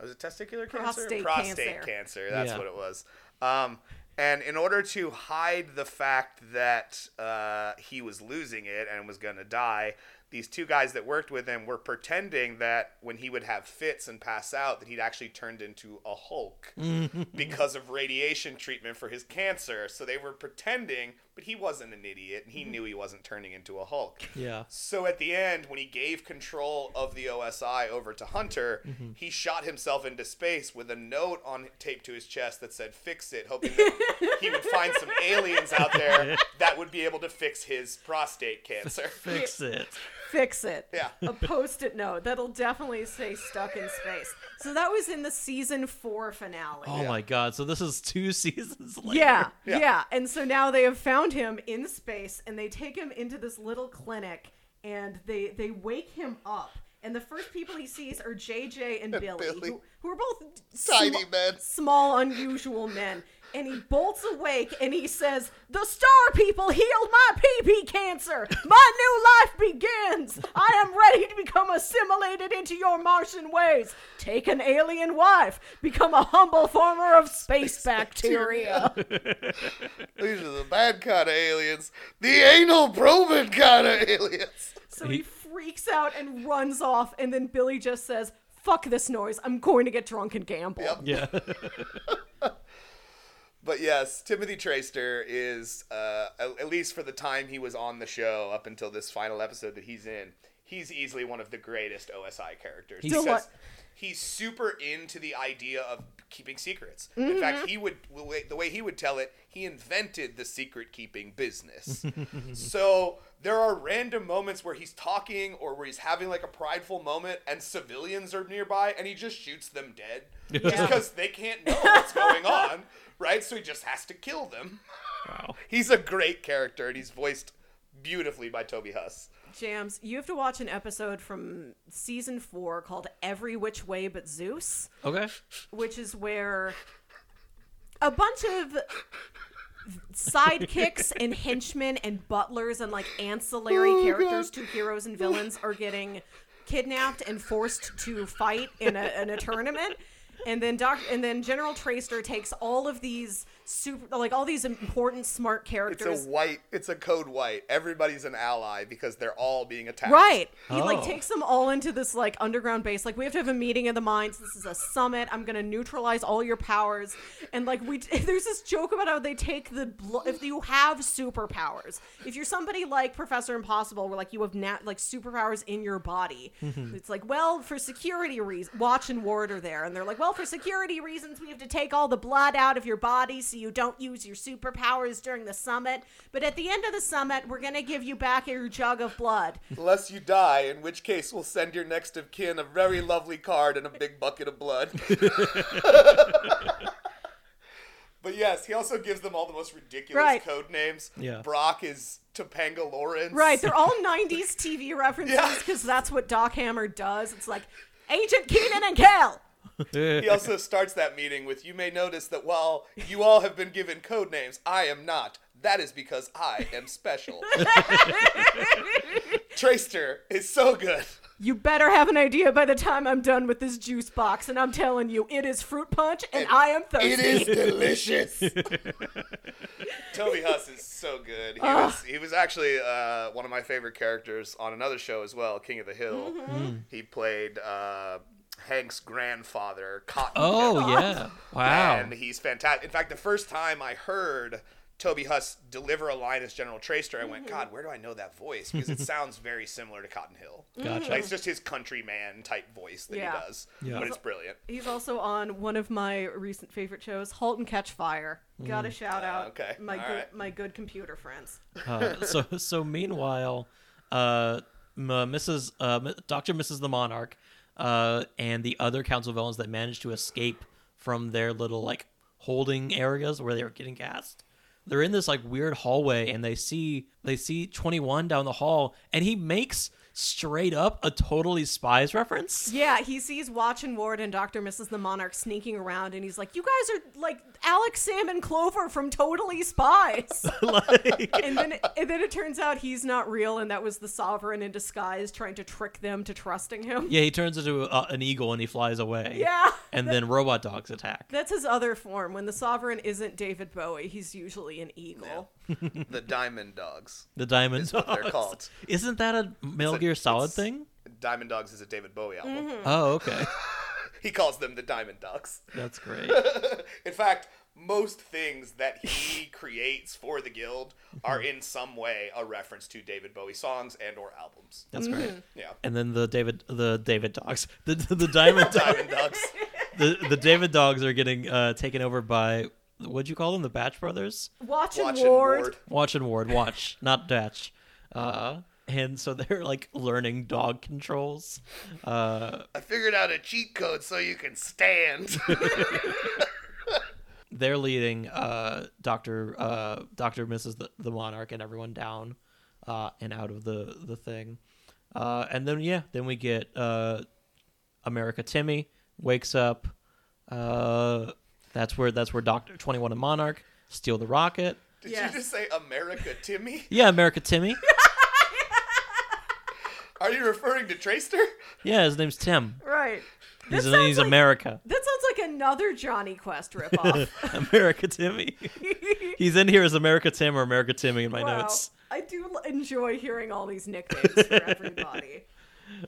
Was it testicular cancer? Prostate Prostate cancer. cancer. That's Yeah. what it was. Um, and in order to hide the fact that uh, he was losing it and was going to die, these two guys that worked with him were pretending that when he would have fits and pass out, that he'd actually turned into a Hulk because of radiation treatment for his cancer. So they were pretending, but he wasn't an idiot, and he knew he wasn't turning into a Hulk. Yeah. So at the end, when he gave control of the OSI over to Hunter, mm-hmm. he shot himself into space with a note on taped to his chest that said "Fix it," hoping that he would find some aliens out there that would be able to fix his prostate cancer. Fix it. Fix it. Yeah. A post-it note that'll definitely say stuck in space. So that was in the season four finale. Oh my god! So this is two seasons later. Yeah, Yeah. yeah, And so now they have found him in space and they take him into this little clinic and they they wake him up. And the first people he sees are JJ and Billy, Billy. Who, who are both Tiny sma- men. small, unusual men. And he bolts awake and he says, The star people healed my PP cancer. My new life begins. I am ready to become assimilated into your Martian ways. Take an alien wife. Become a humble farmer of space bacteria. These are the bad kind of aliens. The anal probing kind of aliens. So he freaks out and runs off, and then Billy just says, Fuck this noise. I'm going to get drunk and gamble. Yep. Yeah. But yes, Timothy Treister is, uh, at, least for the time he was on the show up until this final episode that he's in, he's easily one of the greatest OSI characters. He's- because he's super into the idea of keeping secrets. In fact, he would the way- he would tell it, he invented the secret keeping business. so there are random moments where he's talking or where he's having like a prideful moment, and civilians are nearby, and he just shoots them dead just Yeah. because they can't know what's going on, right? So he just has to kill them. Wow. He's a great character, and he's voiced beautifully by Toby Huss. Jams, you have to watch an episode from season four called Every Which Way But Zeus. Okay. which is where a bunch of sidekicks and henchmen and butlers and like ancillary oh, characters to heroes and villains are getting kidnapped and forced to fight in a, in a tournament and then doc and then general Treister takes all of these super like all these important smart characters. It's a white. It's a code white. Everybody's an ally because they're all being attacked. Right. He like Oh. takes them all into this like underground base. Like we have to have a meeting of the minds. This is a summit. I'm gonna neutralize all your powers. And like we, there's this joke about how they take the blo- if you have superpowers. If you're somebody like Professor Impossible, where like you have nat- like superpowers in your body, mm-hmm. it's like well for security reasons. Watch and Ward are there, and they're like, well for security reasons, we have to take all the blood out of your body so you don't use your superpowers during the summit. But at the end of the summit, we're gonna give you back your jug of blood. Unless you die, in which case we'll send your next of kin a very lovely card and a big bucket of blood. but yes, he also gives them all the most ridiculous Right. code names. Yeah. Brock is Topanga Lawrence. Right, they're all 90s TV references Yeah. because that's what Doc Hammer does. It's like Agent Keenan and Kel. He also starts that meeting with You may notice that while you all have been given code names, I am not. That is because I am special. Treister is so good. You better have an idea by the time I'm done with this juice box, and I'm telling you, it is fruit punch, and I am thirsty. It is delicious. Toby Huss is so good. He was he was actually uh, one of my favorite characters on another show as well, King of the Hill. Mm-hmm. He played uh, Hank's grandfather, Cotton. Oh Hill. yeah. Wow. And he's fantastic. In fact, the first time I heard Toby Huss deliver a line as General Treister, I Mm-hmm. went, God, where do I know that voice? Because it sounds very similar to Cotton Hill. Gotcha. Like, it's just his countryman type voice that Yeah. he does. Yeah. But it's brilliant. He's also on one of my recent favorite shows, ¡Halt and Catch Fire. Gotta shout out okay. my All good right. my good computer friends. Uh, so so meanwhile, uh, Mrs. Uh, Doctor Mrs. the Monarch, uh, and the other council villains that managed to escape from their little like holding areas where they were getting cast. They're in this like weird hallway, and they see they see Twenty One down the hall, and he makes straight up a totally spies reference. Yeah, he sees Watch and Ward and Dr. Mrs. the Monarch sneaking around, and he's like, "You guys are like Alex, Sam, and Clover from Totally Spies." like, and then and then it turns out he's not real, and that was the Sovereign in disguise trying to trick them to trusting him. yeah, he turns into a, an eagle and he flies away. Yeah. and then robot dogs attack. That's his other form. When the Sovereign isn't David Bowie, he's usually an eagle. The Diamond Dogs. The Diamond Is what they're called. Isn't that a Metal a- Gear Solid thing? Diamond Dogs is a David Bowie album. Mm-hmm. Oh, okay. He calls them the Diamond Dogs. That's great. In fact, most things that he creates for the guild are in some way a reference to David Bowie songs and or albums. That's great. Yeah. And then the David the David dogs. The the Diamond Diamond Dogs. the, the David dogs are getting uh, taken over by what'd you call them? The Batch brothers? Watch, and Watch and Ward. Ward. Watch and Ward. Watch, not Batch. Uh and so they're like learning dog controls. Uh I figured out a cheat code so you can stand. they're leading uh Doctor uh Doctor Mrs. The, the Monarch and everyone down uh and out of the the thing. Uh and then yeah, then we get uh America Timmy wakes up uh That's where that's where Doctor Twenty One and Monarch steal the rocket. Did Yes. you just say America Timmy? Yeah, America Timmy. Are you referring to Treister? Yeah, his name's Tim. Right. He's, That sounds he's like- America. That sounds like another Jonny Quest ripoff. America Timmy. He's in here as America Tim or America Timmy in my wow. notes. I do enjoy hearing all these nicknames for everybody.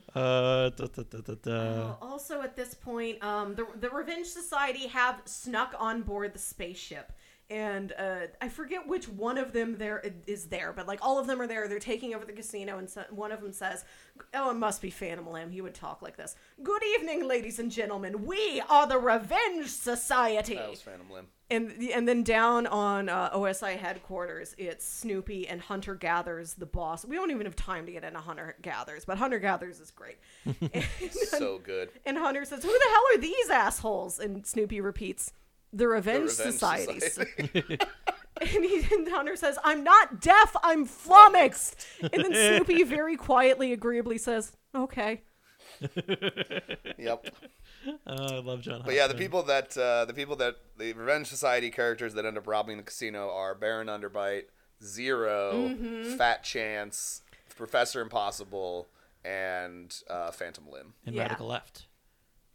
Uh, da, da, da, da, da. Uh, also, at this point, um, the the Revenge Society have snuck on board the spaceship, and uh, I forget which one of them there is there, but like all of them are there. They're taking over the casino, and so, one of them says, "Oh, it must be Phantom Limb. He would talk like this. Good evening, ladies and gentlemen. We are the Revenge Society." That was Phantom Limb. And and then down on uh, OSI headquarters, it's Snoopy and Hunter Gathers, the boss. We don't even have time to get into Hunter Gathers, but Hunter Gathers is great. and, So good. and Hunter says, "Who the hell are these assholes?" And Snoopy repeats, "The Revenge, Revenge Societies." Society. and, he, and Hunter says, "I'm not deaf. I'm flummoxed." and then Snoopy very quietly, agreeably says, "Okay." yep. Oh, I love John. But yeah, the people that uh, the people that the Revenge Society characters that end up robbing the casino are Baron Underbite, 0 Mm-hmm. Fat Chance, Professor Impossible, and uh, Phantom Limb. and Yeah. Radical Left.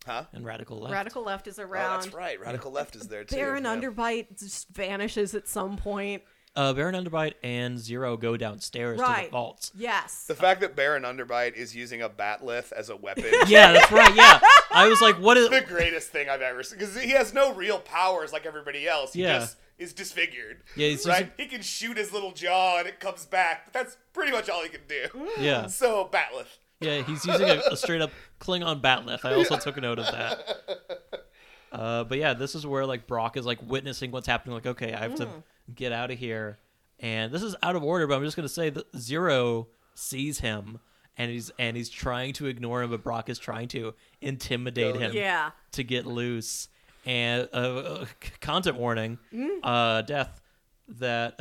Huh? And Radical Left. Radical Left is Oh, around. that's right. Radical Left is there too. Baron yeah. Underbite just vanishes at some point. Uh, Baron Underbite and Zero go downstairs to Right. the vaults. Yes. The fact that Baron Underbite is using a bat'leth as a weapon. Yeah, that's right. Yeah, I was like, what is? the greatest thing I've ever seen because he has no real powers like everybody else. He Yeah. just is disfigured. Yeah, he's right. using- He can shoot his little jaw and it comes back, but that's pretty much all he can do. Yeah, So bat'leth. yeah, he's using a, a straight up Klingon bat'leth. I also took a note of that. Uh, but yeah, this is where like Brock is like witnessing what's happening. Like, okay, I have to get out of here, and this is out of order. But I'm just gonna say that Zero sees him. And he's and he's trying to ignore him, but Brock is trying to intimidate him. Yeah. to get loose. And uh, uh, content warning, Mm. uh, death that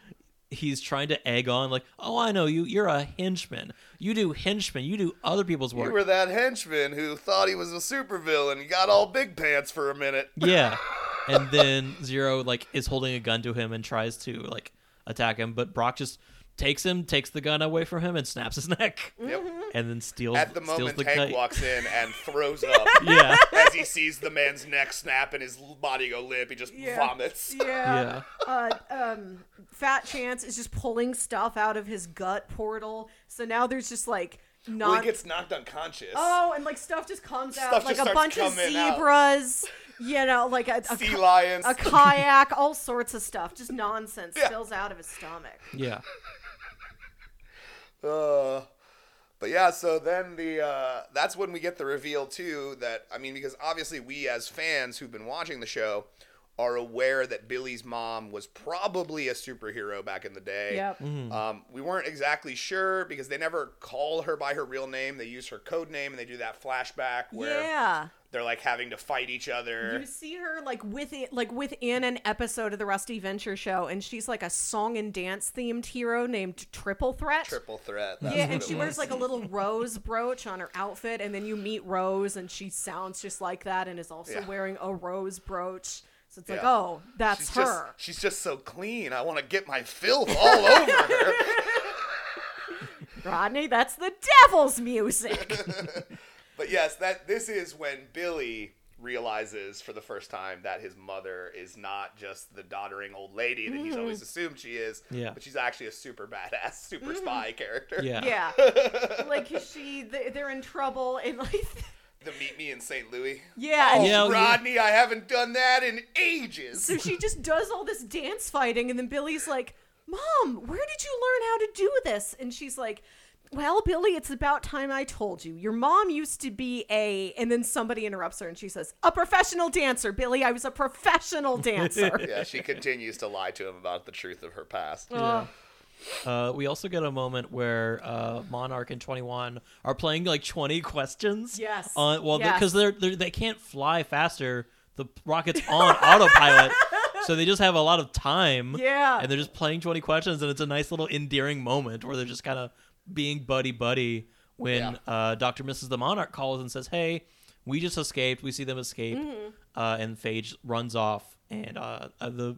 he's trying to egg on like, oh, I know you. You're a henchman. You do henchman. You do other people's work. You were that henchman who thought he was a supervillain and got all big pants for a minute. yeah. And then Zero like is holding a gun to him and tries to like attack him, but Brock just takes him, takes the gun away from him, and snaps his neck, Yep. and then steals. At the steals moment, the Hank kite. walks in and throws up Yeah. as he sees the man's neck snap and his body go limp. He just Yeah. vomits. Yeah. Uh, um, Fat Chance is just pulling stuff out of his gut portal. So now there's just like not. Well, he gets knocked unconscious. oh, and like stuff just comes out, Stuff like a bunch of zebras. out. Zebras. You know, like a, a, sea ki- lions. a kayak, all sorts of stuff, just nonsense Yeah. spills out of his stomach. Yeah. Uh, but yeah, so then the uh, that's when we get the reveal too. That I mean, because obviously we as fans who've been watching the show are aware that Billy's mom was probably a superhero back in the day. Yep. Um, we weren't exactly sure because they never call her by her real name. They use her code name and they do that flashback where Yeah. they're like having to fight each other. You see her like within like within an episode of the Rusty Venture show, and she's like a song and dance themed hero named Triple Threat. Triple threat. That's yeah, and she was. wears like a little rose brooch on her outfit, and then you meet Rose, and she sounds just like that, and is also Yeah. wearing a rose brooch. So it's like, oh, that's she's her. Just, she's just so clean. I want to get my filth all over her. Rodney, that's the devil's music. But yes, that this is when Billy realizes for the first time that his mother is not just the doddering old lady that he's always mm. assumed she is, Yeah. but she's actually a super badass, super mm-hmm. spy character. Yeah. yeah, like she, they- they're in trouble, and like, The meet me in St. Louis. yeah, and oh, Yeah, you- Rodney, I haven't done that in ages. So she just does all this dance fighting, and then Billy's like, Mom, where did you learn how to do this? And she's like, Well, Billy, it's about time I told you. Your mom used to be a. And then somebody interrupts her and she says, A professional dancer. Billy, I was a professional dancer. yeah, she continues to lie to him about the truth of her past. Oh, Uh, we also get a moment where uh, Monarch and Twenty One are playing like twenty questions. Yes. On well, Yes. because they're, they're they can't fly faster. The rocket's on autopilot, so they just have a lot of time. Yeah. And they're just playing twenty questions, and it's a nice little endearing moment where they're just kind of being buddy buddy when Yeah. uh, Doctor Mrs. the Monarch calls and says, "Hey." we just escaped. We see them escape, Mm-hmm. uh, and Phage runs off, and uh, uh, the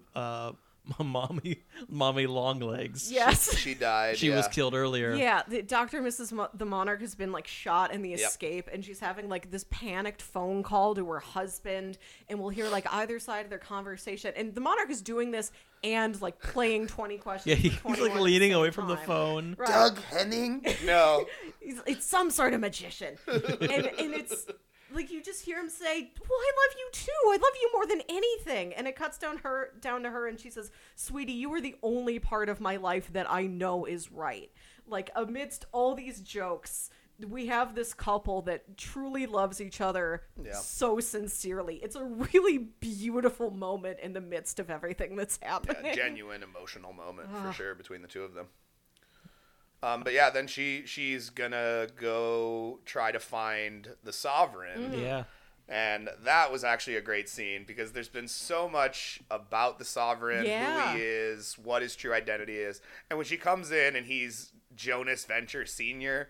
mommy, mommy Longlegs. Yes. She died. she was killed earlier. Yeah, the Dr. Mrs. Mo- the Monarch has been like shot in the Yep. escape, and she's having like this panicked phone call to her husband, and we'll hear like either side of their conversation. And the Monarch is doing this and like playing 20 questions. Yeah, he's like leaning away from the phone. Right. Doug Henning. No. He's, it's some sort of magician. and, and it's like you just hear him say, Well, I love you too. I love you more than anything. And it cuts down her down to her and she says, Sweetie, you are the only part of my life that I know is right. Like amidst all these jokes, we have this couple that truly loves each other Yeah. so sincerely. It's a really beautiful moment in the midst of everything that's happening. a genuine emotional moment for sure between the two of them. Um, but yeah, then she she's gonna go try to find the sovereign, Mm. Yeah. and that was actually a great scene because there's been so much about the sovereign, Yeah. who he is, what his true identity is, and when she comes in and he's Jonas Venture Senior,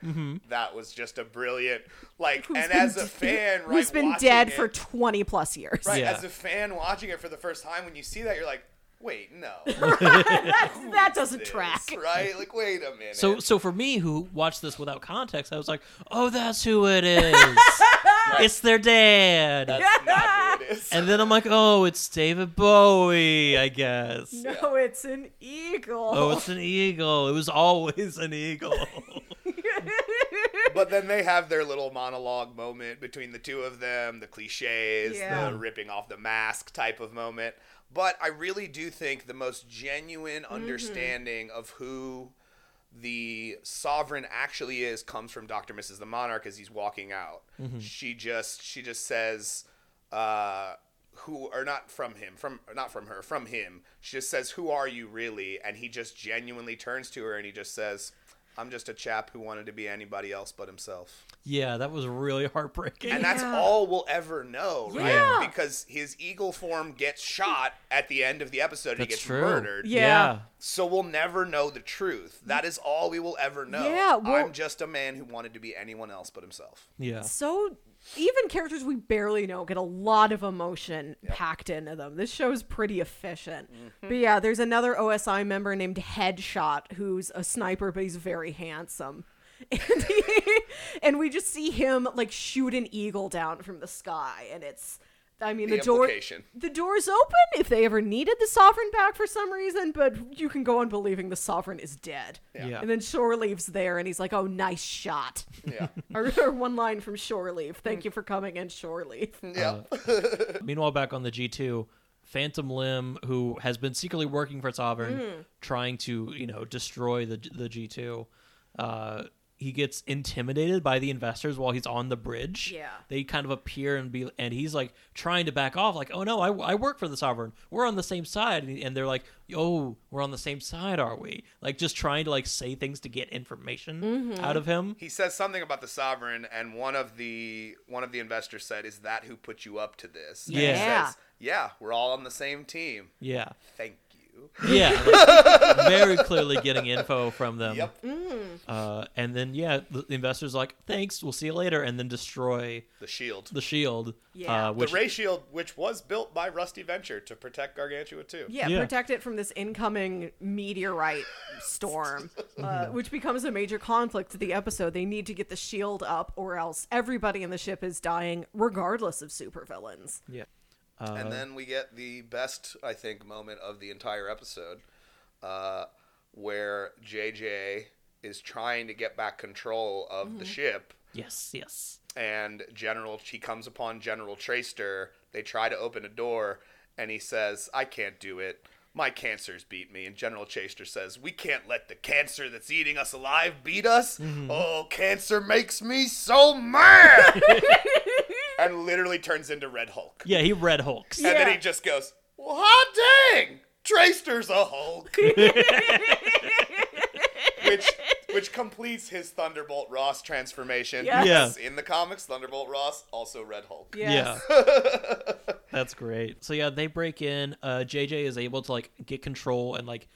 that was just a brilliant like. Who's and as a fan, right, who's been dead it- for 20 plus years. right, Yeah. as a fan watching it for the first time, when you see that, you're like, wait, no. that doesn't this, track. right? Like, wait a minute. So, so for me, who watched this without context, I was like, "Oh, that's who it is. it's their dad." that's not who it is. and then I'm like, "Oh, it's David Bowie, I guess." No, it's an eagle. Oh, it's an eagle. It was always an eagle. But then they have their little monologue moment between the two of them, the cliches, Yeah. the ripping off the mask type of moment. But I really do think the most genuine Mm-hmm. understanding of who the sovereign actually is comes from Dr. Mrs. the Monarch as he's walking out. She just she just says uh who are not from him from not from her from him she just says who are you really and he just genuinely turns to her and he just says i'm just a chap who wanted to be anybody else but himself yeah, that was really heartbreaking. and that's Yeah. all we'll ever know right Yeah. because his eagle form gets shot at the end of the episode and he That's gets true. murdered Yeah. so we'll never know the truth that is all we will ever know Yeah, well- i'm just a man who wanted to be anyone else but himself yeah. So even characters we barely know get a lot of emotion packed into them. This show is pretty efficient. Mm-hmm. But yeah, there's another OSI member named Headshot who's a sniper, but he's very handsome. And, he- and we just see him like shoot an eagle down from the sky, and it's. I mean, the, The door implication. the door's open if they ever needed the sovereign back for some reason, but you can go on believing the sovereign is dead. Yeah. And then Shore leaves there, and he's like, "Oh, nice shot." yeah or, or one line from Shore Leave. Thank you for coming in, Shore Leave. yeah Meanwhile, back on the G2, Phantom Limb, who has been secretly working for Sovereign, Mm. trying to you know destroy the the G2, uh, he gets intimidated by the investors while he's on the bridge. Yeah. they kind of appear and be, and he's like trying to back off, like, "Oh no, I, I work for the Sovereign. We're on the same side." And, and they're like, "Oh, we're on the same side, are we?" Like just trying to like say things to get information Mm-hmm. out of him. he says something about the sovereign and one of the one of the investors said is that who put you up to this And he Yeah. says, yeah we're all on the same team Yeah, thank you yeah, like, very clearly getting info from them. yep Uh, and then yeah, the investors like, thanks, we'll see you later, and then destroy the shield the shield. Yeah. uh, the ray shield which was built by rusty venture to protect Gargantua 2 Yeah, Yeah. protect it from this incoming meteorite storm, uh, which becomes a major conflict of the episode. They need to get the shield up, or else everybody in the ship is dying, regardless of supervillains. yeah, and uh, then we get the best i think moment of the entire episode uh, where jj is trying to get back control of the mm-hmm. ship. Yes, yes, and general he comes upon general Treister. They try to open a door and he says i can't do it. My cancers beat me. And general chaster says we can't let the cancer that's eating us alive beat us. Mm-hmm. Oh cancer makes me so mad and literally turns into red hulk yeah. He red hulks. and then he just goes well, hot dang Treister's a hulk which which completes his thunderbolt ross transformation Yes. Yeah. because in the comics thunderbolt ross also red hulk Yes. Yeah, that's great. So yeah, they break in. Uh, JJ is able to like get control and like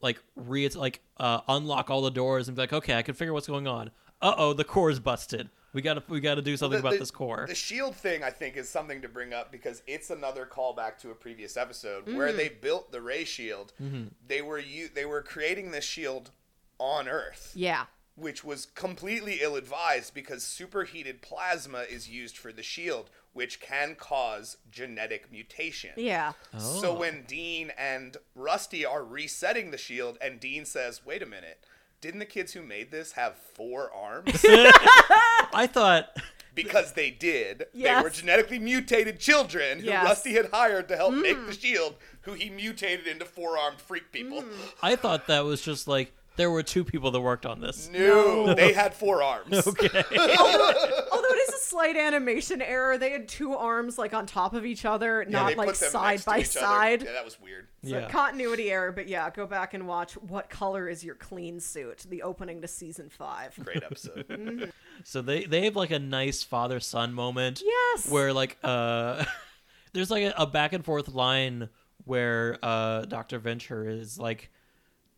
like re like uh, unlock all the doors and be like, okay, I can figure what's going on. Uh oh, the core is busted. We We gotta we gotta do something The- about the- this core. The shield thing, I think, is something to bring up because it's another callback to a previous episode where mm. they built the ray shield. Mm-hmm. They were u- they were creating this shield on Earth, Yeah. which was completely ill-advised because superheated plasma is used for the shield, which can cause genetic mutation. Yeah. Oh. So when Dean and Rusty are resetting the shield, and Dean says, "Wait a minute." Didn't the kids who made this have four arms? I thought because they did. They were genetically mutated children who Yes. Rusty had hired to help make the mm. shield, who he mutated into four-armed freak people. Mm. I thought that was just like there were two people that worked on this. No, they had four arms. Okay. Although it is a slight animation error, they had two arms like on top of each other, Yeah, not like side by each other. side. Yeah, that was weird. It's yeah. continuity error, but yeah, go back and watch what color is your clean suit, the opening to season five. Great episode. So they they have like a nice father son moment. Yes. Where like uh there's like a, a back and forth line where uh Dr. Venture is like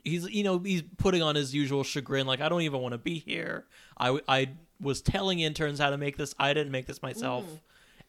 he's you know he's putting on his usual chagrin like I don't even want to be here. I I was telling interns how to make this. I didn't make this myself.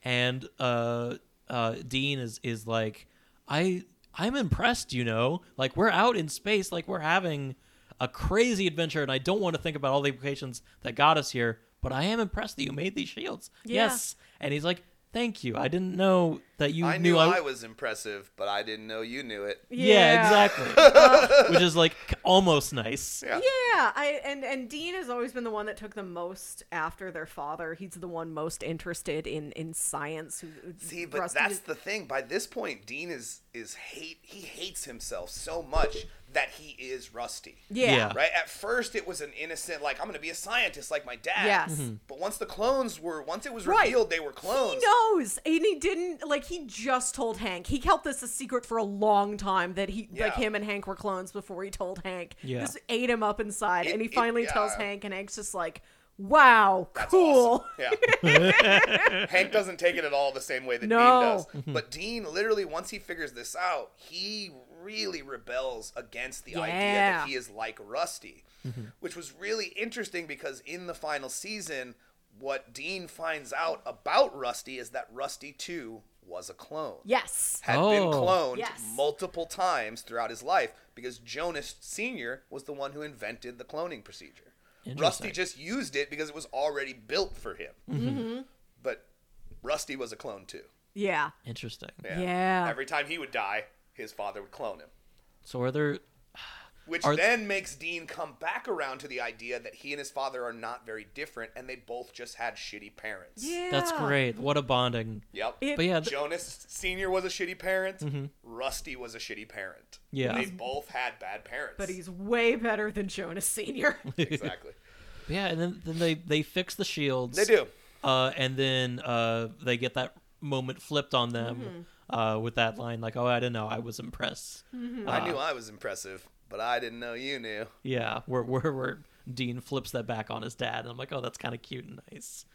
And uh uh Dean is is like I I'm impressed, you know. Like we're out in space like we're having a crazy adventure and I don't want to think about all the implications that got us here, but I am impressed that you made these shields. Yeah. Yes. And he's like, "Thank you. I didn't know that you I knew knew I, I was impressive, but I didn't know you knew it. yeah, exactly. Which is like almost nice. Yeah. Yeah, I and and Dean has always been the one that took the most after their father. He's the one most interested in in science. Who See, but Rusty that's is- the thing. By this point, Dean is is hate. He hates himself so much that he is Rusty. yeah. Yeah. Right. At first, it was an innocent, like I'm going to be a scientist like my dad. Yes. Mm-hmm. But once the clones were, once it was Right. revealed they were clones. He knows, and he didn't like. He just told Hank. He kept this a secret for a long time that he, like, him and Hank were clones before he told Hank. Yeah. This ate him up inside, It- and he it- finally tells. Hank, and Hank's just like, "Wow, That's cool." awesome. Yeah. Hank doesn't take it at all the same way that No. Dean does. Mm-hmm. But Dean, literally, once he figures this out, he really rebels against the idea that he is like Rusty, mm-hmm. which was really interesting because in the final season, what Dean finds out about Rusty is that Rusty too was a clone. Yes. Had been Oh. cloned Yes. multiple times throughout his life because Jonas Sr. was the one who invented the cloning procedure. Rusty just used it because it was already built for him. Mm-hmm. But Rusty was a clone too. Yeah. Interesting. Yeah. Every time he would die, his father would clone him. So are there Which Are- then makes Dean come back around to the idea that he and his father are not very different and they both just had shitty parents. Yeah. That's great. What a bonding. Yep. It- But yeah, th- Jonas Sr. was a shitty parent. Rusty was a shitty parent. Yeah. They both had bad parents. But he's way better than Jonas Senior. exactly. yeah, and then, then they they fix the shields. They do. Uh, and then uh, they get that moment flipped on them uh, with that line like, "Oh, I don't know. I was impressed." I knew I was impressive, but I didn't know you knew. Yeah, where where where Dean flips that back on his dad, and I'm like, "Oh, that's kind of cute and nice."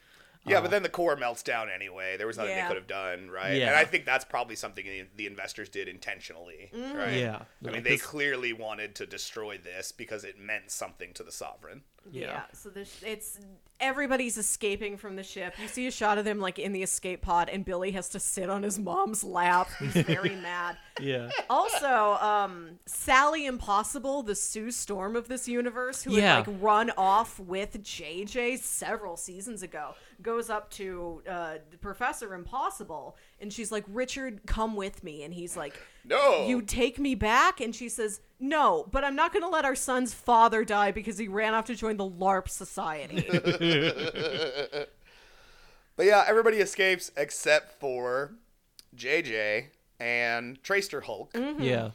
Yeah, uh, but then the core melts down anyway. There was nothing Yeah. they could have done, right? Yeah. And I think that's probably something the- the investors did intentionally, mm. right? Yeah. I mean, Like they this- clearly wanted to destroy this because it meant something to the sovereign. Yeah. So there's it's everybody's escaping from the ship. You see a shot of them like in the escape pod, and Billy has to sit on his mom's lap. He's very mad. Yeah. Also, um, Sally Impossible, the Sue Storm of this universe, who Yeah. had like run off with JJ several seasons ago, goes up to uh, Professor Impossible, and she's like, "Richard, come with me," and he's like, No. you take me back?" And she says, "No, but I'm not going to let our son's father die because he ran off to join the LARP Society." But yeah, everybody escapes except for JJ and Treister Hulk. Yeah.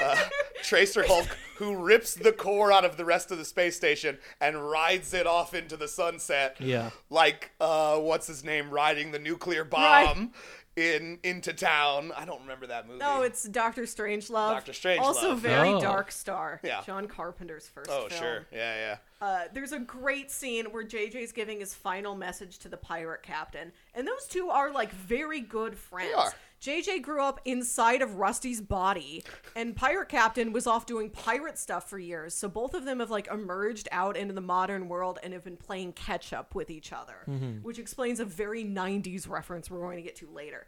Treister Hulk, who rips the core out of the rest of the space station and rides it off into the sunset. Yeah. Like, uh, what's his name, riding the nuclear Right. Bomb in into town. I don't remember that movie. no, it's Doctor Strangelove. Dr. Strangelove. Also, very Oh. Dark Star. Yeah. John Carpenter's first. Oh, film. sure. Yeah, yeah. Uh, there's a great scene where JJ's giving his final message to the pirate captain, and those two are like very good friends. are. JJ grew up inside of Rusty's body, and Pirate Captain was off doing pirate stuff for years. So both of them have like emerged out into the modern world and have been playing catch up with each other, mm-hmm. which explains a very 90s reference we're going to get to later.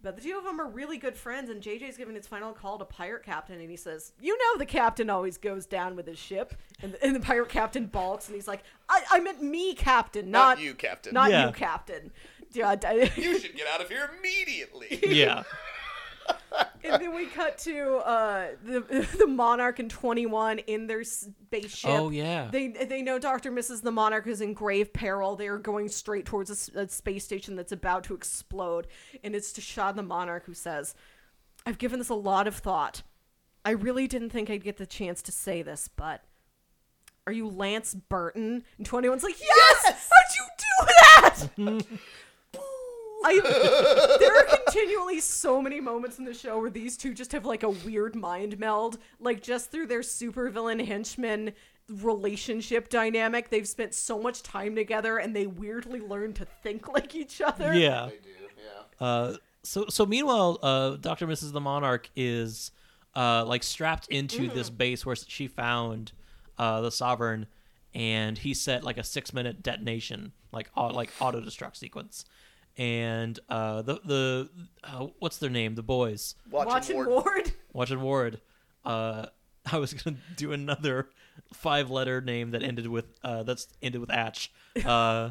But the two of them are really good friends, and JJ's giving his final call to Pirate Captain, and he says, You know, the captain always goes down with his ship. And the, and the Pirate Captain balks, and he's like, I, I meant me, Captain, Not not, you, Captain. Not Yeah. you, Captain. Yeah, I- You should get out of here immediately. Yeah. and then we cut to uh, the the Monarch and Twenty One in their spaceship. Oh, yeah. They they know Doctor Mrs. the Monarch is in grave peril. They are going straight towards a space station that's about to explode, and it's Tashad the Monarch who says, "I've given this a lot of thought. I really didn't think I'd get the chance to say this, but." Are you Lance Burton? And 21's like, yes! How'd you do that? I there are continually so many moments in the show where these two just have like a weird mind meld, like just through their supervillain henchman relationship dynamic. They've spent so much time together and they weirdly learn to think like each other. Yeah. They do, yeah. Uh, so so meanwhile, uh, Doctor Mrs. the Monarch is uh, like strapped into this base where she found uh, the Sovereign, and he set like a six minute detonation, like au- like auto destruct sequence, and uh, the the uh, what's their name? The boys, Watch, Watch and and ward. Ward. Watch and Ward. Uh, I was gonna do another five letter name that ended with uh, that's ended with Atch. Uh,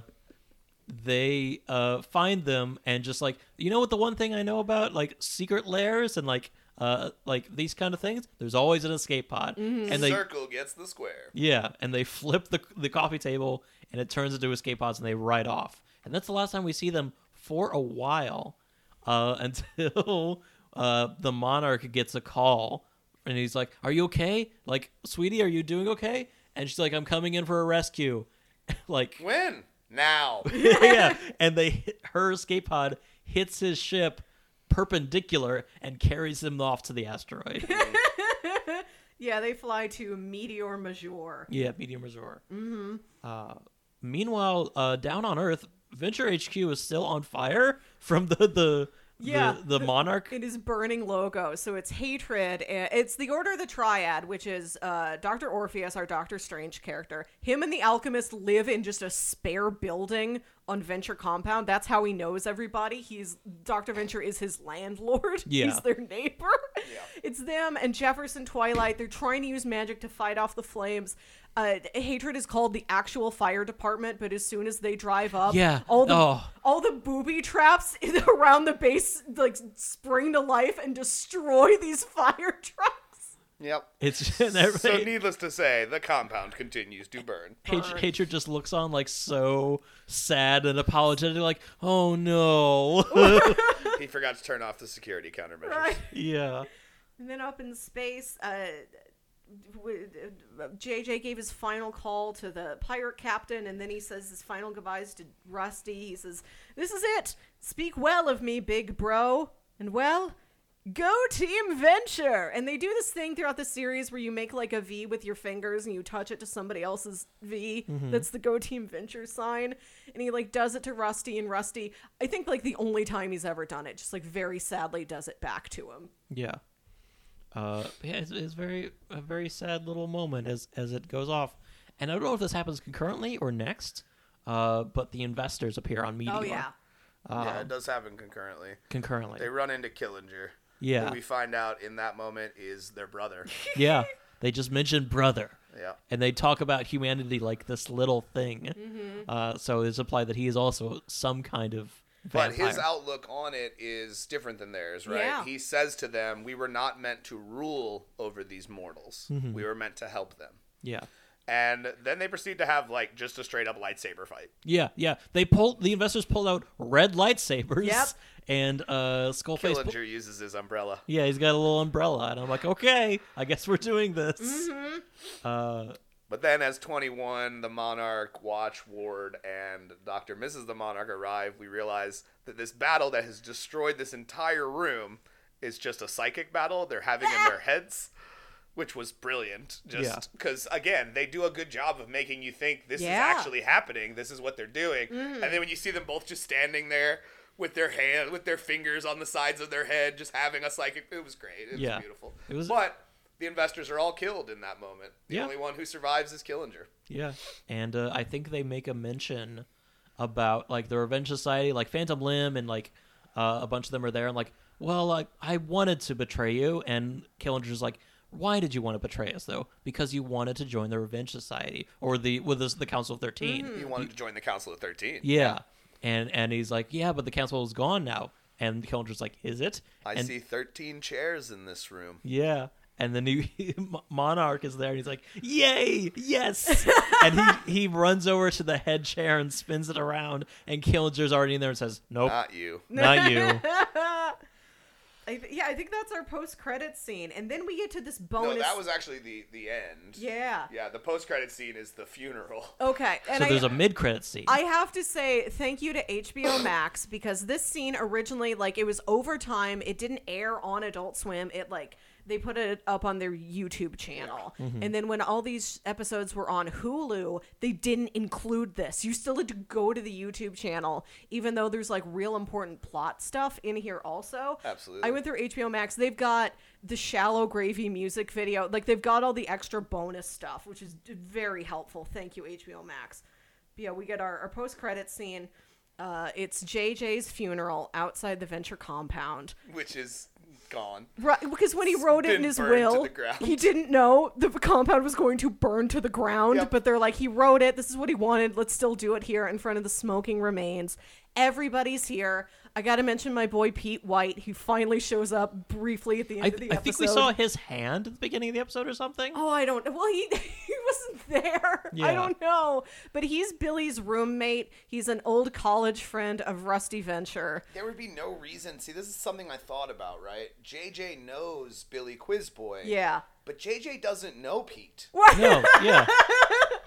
they uh, find them and just like you know what the one thing I know about like secret lairs and like uh, like these kind of things. There's always an escape pod, and they Circle gets the square. yeah, and they flip the the coffee table and it turns into escape pods and they ride off. And that's the last time we see them for a while uh, until uh, the monarch gets a call and he's like, "Are you okay? Like, sweetie, are you doing okay?" And she's like, "I'm coming in for a rescue." like, When? Now. yeah, and they hit, her escape pod hits his ship perpendicular and carries him off to the asteroid. Yeah, they fly to Meteor Majeure. Yeah, medium resort. Mm-hmm. Uh, meanwhile, uh, down on Earth, Venture HQ is still on fire from the the Yeah, the, the monarch. It is burning logo, so it's hatred. and It's the Order of the Triad, which is uh, Doctor Orpheus, our Doctor Strange character. Him and the Alchemist live in just a spare building on Venture compound. That's how he knows everybody. He's Doctor Venture is his landlord. Yeah. He's their neighbor. It's them and Jefferson Twilight. They're trying to use magic to fight off the flames. Uh, hatred is called the actual fire department, but as soon as they drive up, Yeah. all the Oh. all the booby traps around the base like spring to life and destroy these fire trucks. Yep. It's So needless to say, the compound continues to burn. Hatred, hatred just looks on like so sad and apologetic, like, "Oh no." He forgot to turn off the security countermeasures. Right. yeah. And then up in space, uh, w- uh, JJ gave his final call to the pirate captain, and then he says his final goodbyes to Rusty. He says, "This is it. Speak well of me, big bro, and well." Go Team Venture! And they do this thing throughout the series where you make like a V with your fingers and you touch it to somebody else's V. That's the Go Team Venture sign. And he like does it to Rusty, and Rusty, I think like the only time he's ever done it, just like very sadly does it back to him. Yeah. Uh, yeah, it's, it's very a very sad little moment as as it goes off, and I don't know if this happens concurrently or next. Uh, but the investors appear on Meteor. Oh yeah. yeah, it does happen concurrently. concurrently. They run into Killinger. Yeah. Who we find out in that moment is their brother. yeah, they just mention brother, Yeah. and they talk about humanity like this little thing. Mm-hmm. Uh, so it's implied that he is also some kind of But his outlook on it is different than theirs, right? Yeah. He says to them, We were not meant to rule over these mortals. Mm-hmm. We were meant to help them. yeah. And then they proceed to have like just a straight up lightsaber fight. Yeah, yeah. They pulled the investors pulled out red lightsabers. Yep. And uh, Skullface. pu- Killinger uses his umbrella. yeah, he's got a little umbrella, and I'm like, okay, I guess we're doing this. Mm-hmm. Uh, But then, as 21, the Monarch, Watch, Ward, and Dr. Mrs. the Monarch arrive, we realize that this battle that has destroyed this entire room is just a psychic battle they're having in their heads, which was brilliant. Just because, again, they do a good job of making you think this Yeah. is actually happening, this is what they're doing. And then when you see them both just standing there with their hand, with their fingers on the sides of their head, just having a psychic. It was great. It was Yeah. beautiful. It was- but the investors are all killed in that moment. The Yeah. only one who survives is Killinger. Yeah, and uh, I think they make a mention about like the Revenge Society, like Phantom Limb, and like uh, a bunch of them are there, and like, well, I I wanted to betray you, and Killinger's like, why did you want to betray us though? Because you wanted to join the Revenge Society or the with this, the Council of 13 You wanted to join the Council of Thirteen. Yeah, and and he's like, yeah, but the Council is gone now, and Killinger's like, is it? I and, see thirteen chairs in this room. Yeah. And the new Monarch is there, and he's like, "Yay, yes!" and he he runs over to the head chair and spins it around, and Killinger's already in there and says, "Nope, Not you. not you." I th- yeah, I think that's our post-credit scene, and then we get to this bonus. No, bonus. that was actually the the end. yeah. Yeah, the post credit scene is the funeral. Okay, and so I, there's a mid-credit scene. I have to say thank you to HBO Max because this scene originally like it was overtime. It didn't air on Adult Swim. It like they put it up on their YouTube channel. And then when all these episodes were on Hulu, they didn't include this. You still had to go to the YouTube channel even though there's like real important plot stuff in here also. Absolutely. I went through HBO Max. They've got the Shallow Gravy music video. Like they've got all the extra bonus stuff, which is very helpful. Thank you HBO Max. But yeah, we get our, our post credit scene. Uh, it's JJ's funeral outside the venture compound. which is gone. Right, because when he wrote it in his will, he didn't know the compound was going to burn to the ground. Yep. But they're like, he wrote it. This is what he wanted. Let's still do it here in front of the smoking remains. Everybody's here. I got to mention my boy Pete White. He finally shows up briefly at the end I, of the I episode. I think we saw his hand at the beginning of the episode or something. Oh, I don't. Well, he he wasn't there. Yeah. I don't know. But he's Billy's roommate. He's an old college friend of Rusty Venture. There would be no reason. See, this is something I thought about, right? JJ knows Billy Quizboy. Yeah. But JJ doesn't know Pete. No, yeah,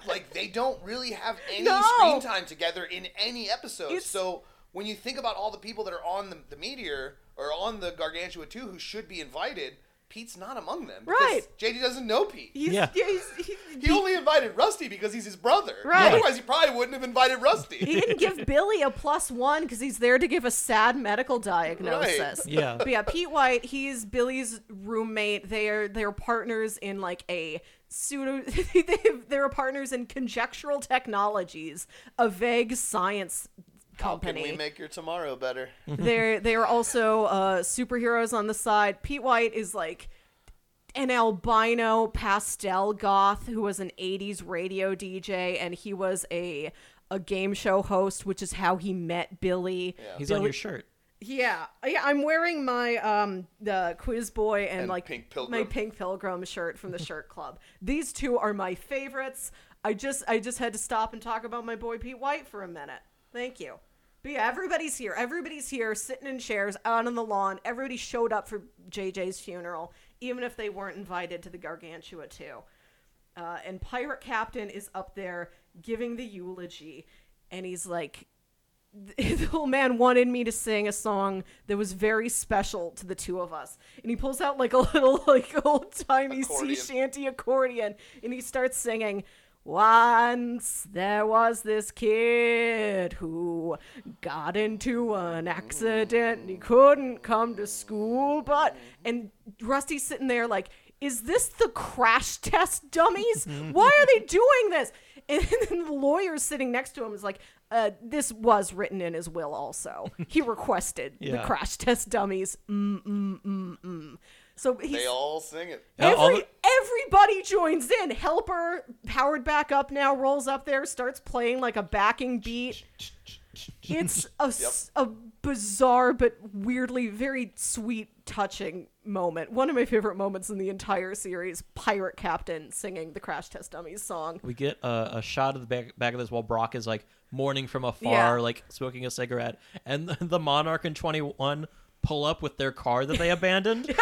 Like, they don't really have any No. screen time together in any episode. It's- So, when you think about all the people that are on the, the Meteor or on the Gargantua 2 who should be invited, Pete's not among them. because Right. JJ doesn't know Pete. He's, Yeah. he's, he, He only invited Rusty because he's his brother. Right. Otherwise, he probably wouldn't have invited Rusty. he didn't give Billy a plus one because he's there to give a sad medical diagnosis. Right. Yeah. But yeah, Pete White, he's Billy's roommate. They are they're partners in like a pseudo. they have, they're partners in conjectural technologies, a vague science How can we make your tomorrow better? they're they are also uh, superheroes on the side. Pete White is like an albino pastel goth who was an 80s radio DJ and he was a a game show host which is how he met Billy. he's on your shirt. Yeah. Yeah, I'm wearing my um the quiz boy and, And like Pink my pink pilgrim shirt from the shirt club. These two are my favorites. I just I just had to stop and talk about my boy Pete White for a minute. Thank you. But yeah, everybody's here. Everybody's here, sitting in chairs out on the lawn. Everybody showed up for JJ's funeral, even if they weren't invited to the Gargantua 2. Uh, and Pirate Captain is up there giving the eulogy, and he's like, the old man wanted me to sing a song that was very special to the two of us. And he pulls out like a little like old timey sea shanty accordion and he starts singing once there was this kid who got into an accident and he couldn't come to school but and Rusty's sitting there like is this the crash test dummies? Why are they doing this? And then the lawyer sitting next to him is like, uh, this was written in his will also. He requested the crash test dummies. Mm, mm, mm, mm. So he's, They all sing it. Every, the- everybody joins in. Helper, powered back up now, rolls up there, starts playing like a backing beat. It's a a bizarre but weirdly very sweet, touching moment. One of my favorite moments in the entire series. Pirate Captain singing the Crash Test Dummies song. We get a, a shot of the back, back of this while Brock is like mourning from afar, Yeah. like smoking a cigarette, and the, the Monarch and Twenty One pull up with their car that they abandoned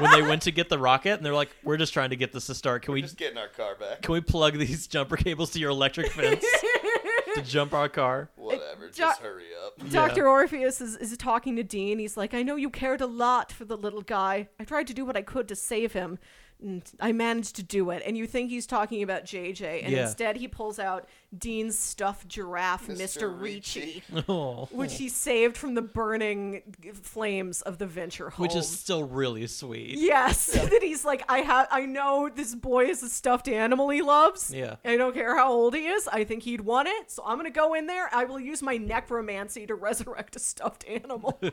when they went to get the rocket, and they're like, "We're just trying to get this to start. Can we Just getting our car back. can we plug these jumper cables to your electric fence to jump our car?" Whatever. Jo- Just hurry up. Dr. Orpheus is, is talking to Dean. He's like, I know you cared a lot for the little guy. I tried to do what I could to save him. And I managed to do it. And you think he's talking about JJ. And Yeah. instead, he pulls out Dean's stuffed giraffe, Mr. Mr. Ricci. Ricci, Oh. which he saved from the burning flames of the Venture home. Which is still really sweet. Yes, that he's like, I have, I know this boy is a stuffed animal he loves. Yeah. I don't care how old he is. I think he'd want it, so I'm gonna go in there. I will use my necromancy to resurrect a stuffed animal.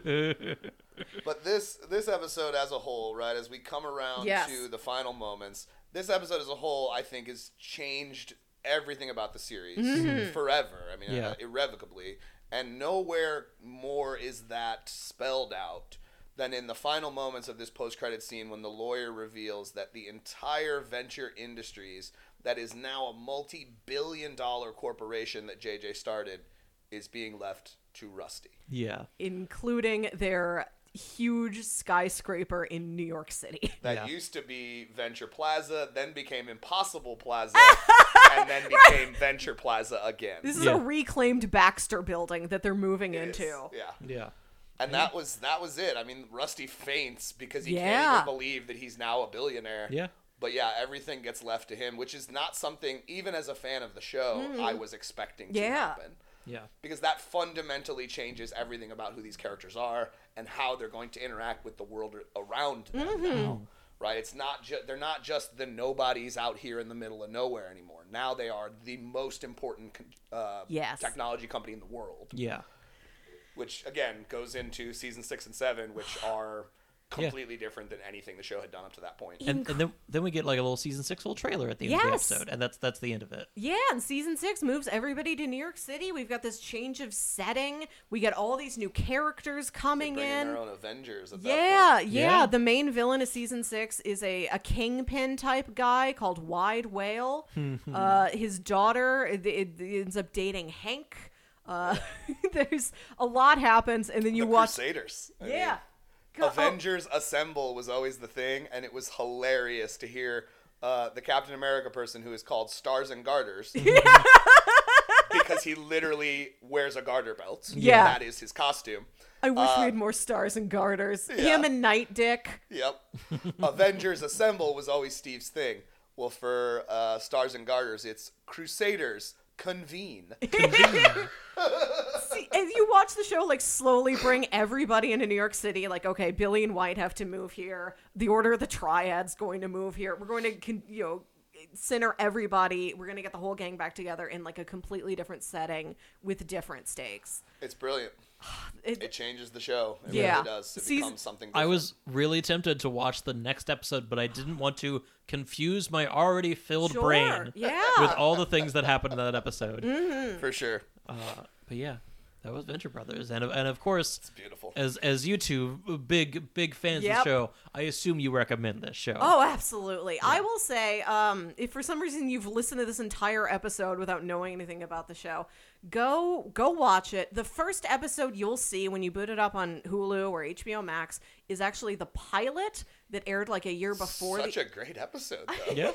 But this this episode as a whole, right, as we come around Yes. to the final moments, this episode as a whole, I think, has changed everything about the series Mm-hmm. forever. I mean, Yeah. uh, irrevocably, and nowhere more is that spelled out than in the final moments of this post-credit scene when the lawyer reveals that the entire Venture Industries, that is now a multi-billion-dollar corporation that JJ started, is being left to Rusty. Yeah. including their huge skyscraper in New York City. that Yeah. used to be Venture Plaza, then became Impossible Plaza, and then became Venture Plaza again. This is Yeah. a reclaimed Baxter building that they're moving It is, into. Yeah. Yeah. And that was that was it. I mean, Rusty faints because he can't even believe that he's now a billionaire. Yeah. But yeah, everything gets left to him, which is not something even as a fan of the show I was expecting to Mm-hmm. Yeah. happen. Yeah. Because that fundamentally changes everything about who these characters are and how they're going to interact with the world around them Mm-hmm. now. Right? It's not just they're not just the nobodies out here in the middle of nowhere anymore. Now they are the most important uh, Yes. technology company in the world Yeah. which again goes into season six and seven, which are completely different than anything the show had done up to that point. And, and then then we get like a little season six little trailer at the end of the episode, and that's that's the end of it. Yeah, and season six moves everybody to New York City. We've got this change of setting. We get all these new characters coming Bringing in. their own Avengers. At Yeah, that yeah, Yeah. The main villain of season six is a, a kingpin type guy called Wide Wale. uh, his daughter it, it ends up dating Hank. Uh, there's a lot happens, and then you the watch. Crusaders. I Yeah. mean, Go- Avengers Assemble was always the thing, and it was hilarious to hear uh, the Captain America person who is called Stars and Garters. because he literally wears a garter belt. Yeah. That is his costume. I wish uh, we had more stars and garters. yeah. Him and Night Dick. Yep. Avengers Assemble was always Steve's thing. Well, for uh, Stars and Garters, it's Crusaders Convene. See, and you watch the show like slowly bring everybody into New York City. Like, okay, Billy and White have to move here. The Order of the Triad's going to move here. We're going to, con- you know, center everybody. We're going to get the whole gang back together in like a completely different setting with different stakes. It's brilliant. It- It changes the show. It Yeah. really does. It Season- becomes something I was really tempted to watch the next episode, but I didn't want to confuse my already filled Sure, brain yeah. with all the things that happened in that episode. For sure. Uh, but yeah, that was Venture Brothers, and and of course, It's beautiful. as as you two big big fans of the show, I assume you recommend this show. Oh, absolutely. I will say, um, if for some reason you've listened to this entire episode without knowing anything about the show, go go watch it. The first episode you'll see when you boot it up on Hulu or HBO Max is actually the pilot that aired like a year before. Such the- a great episode, though. yeah,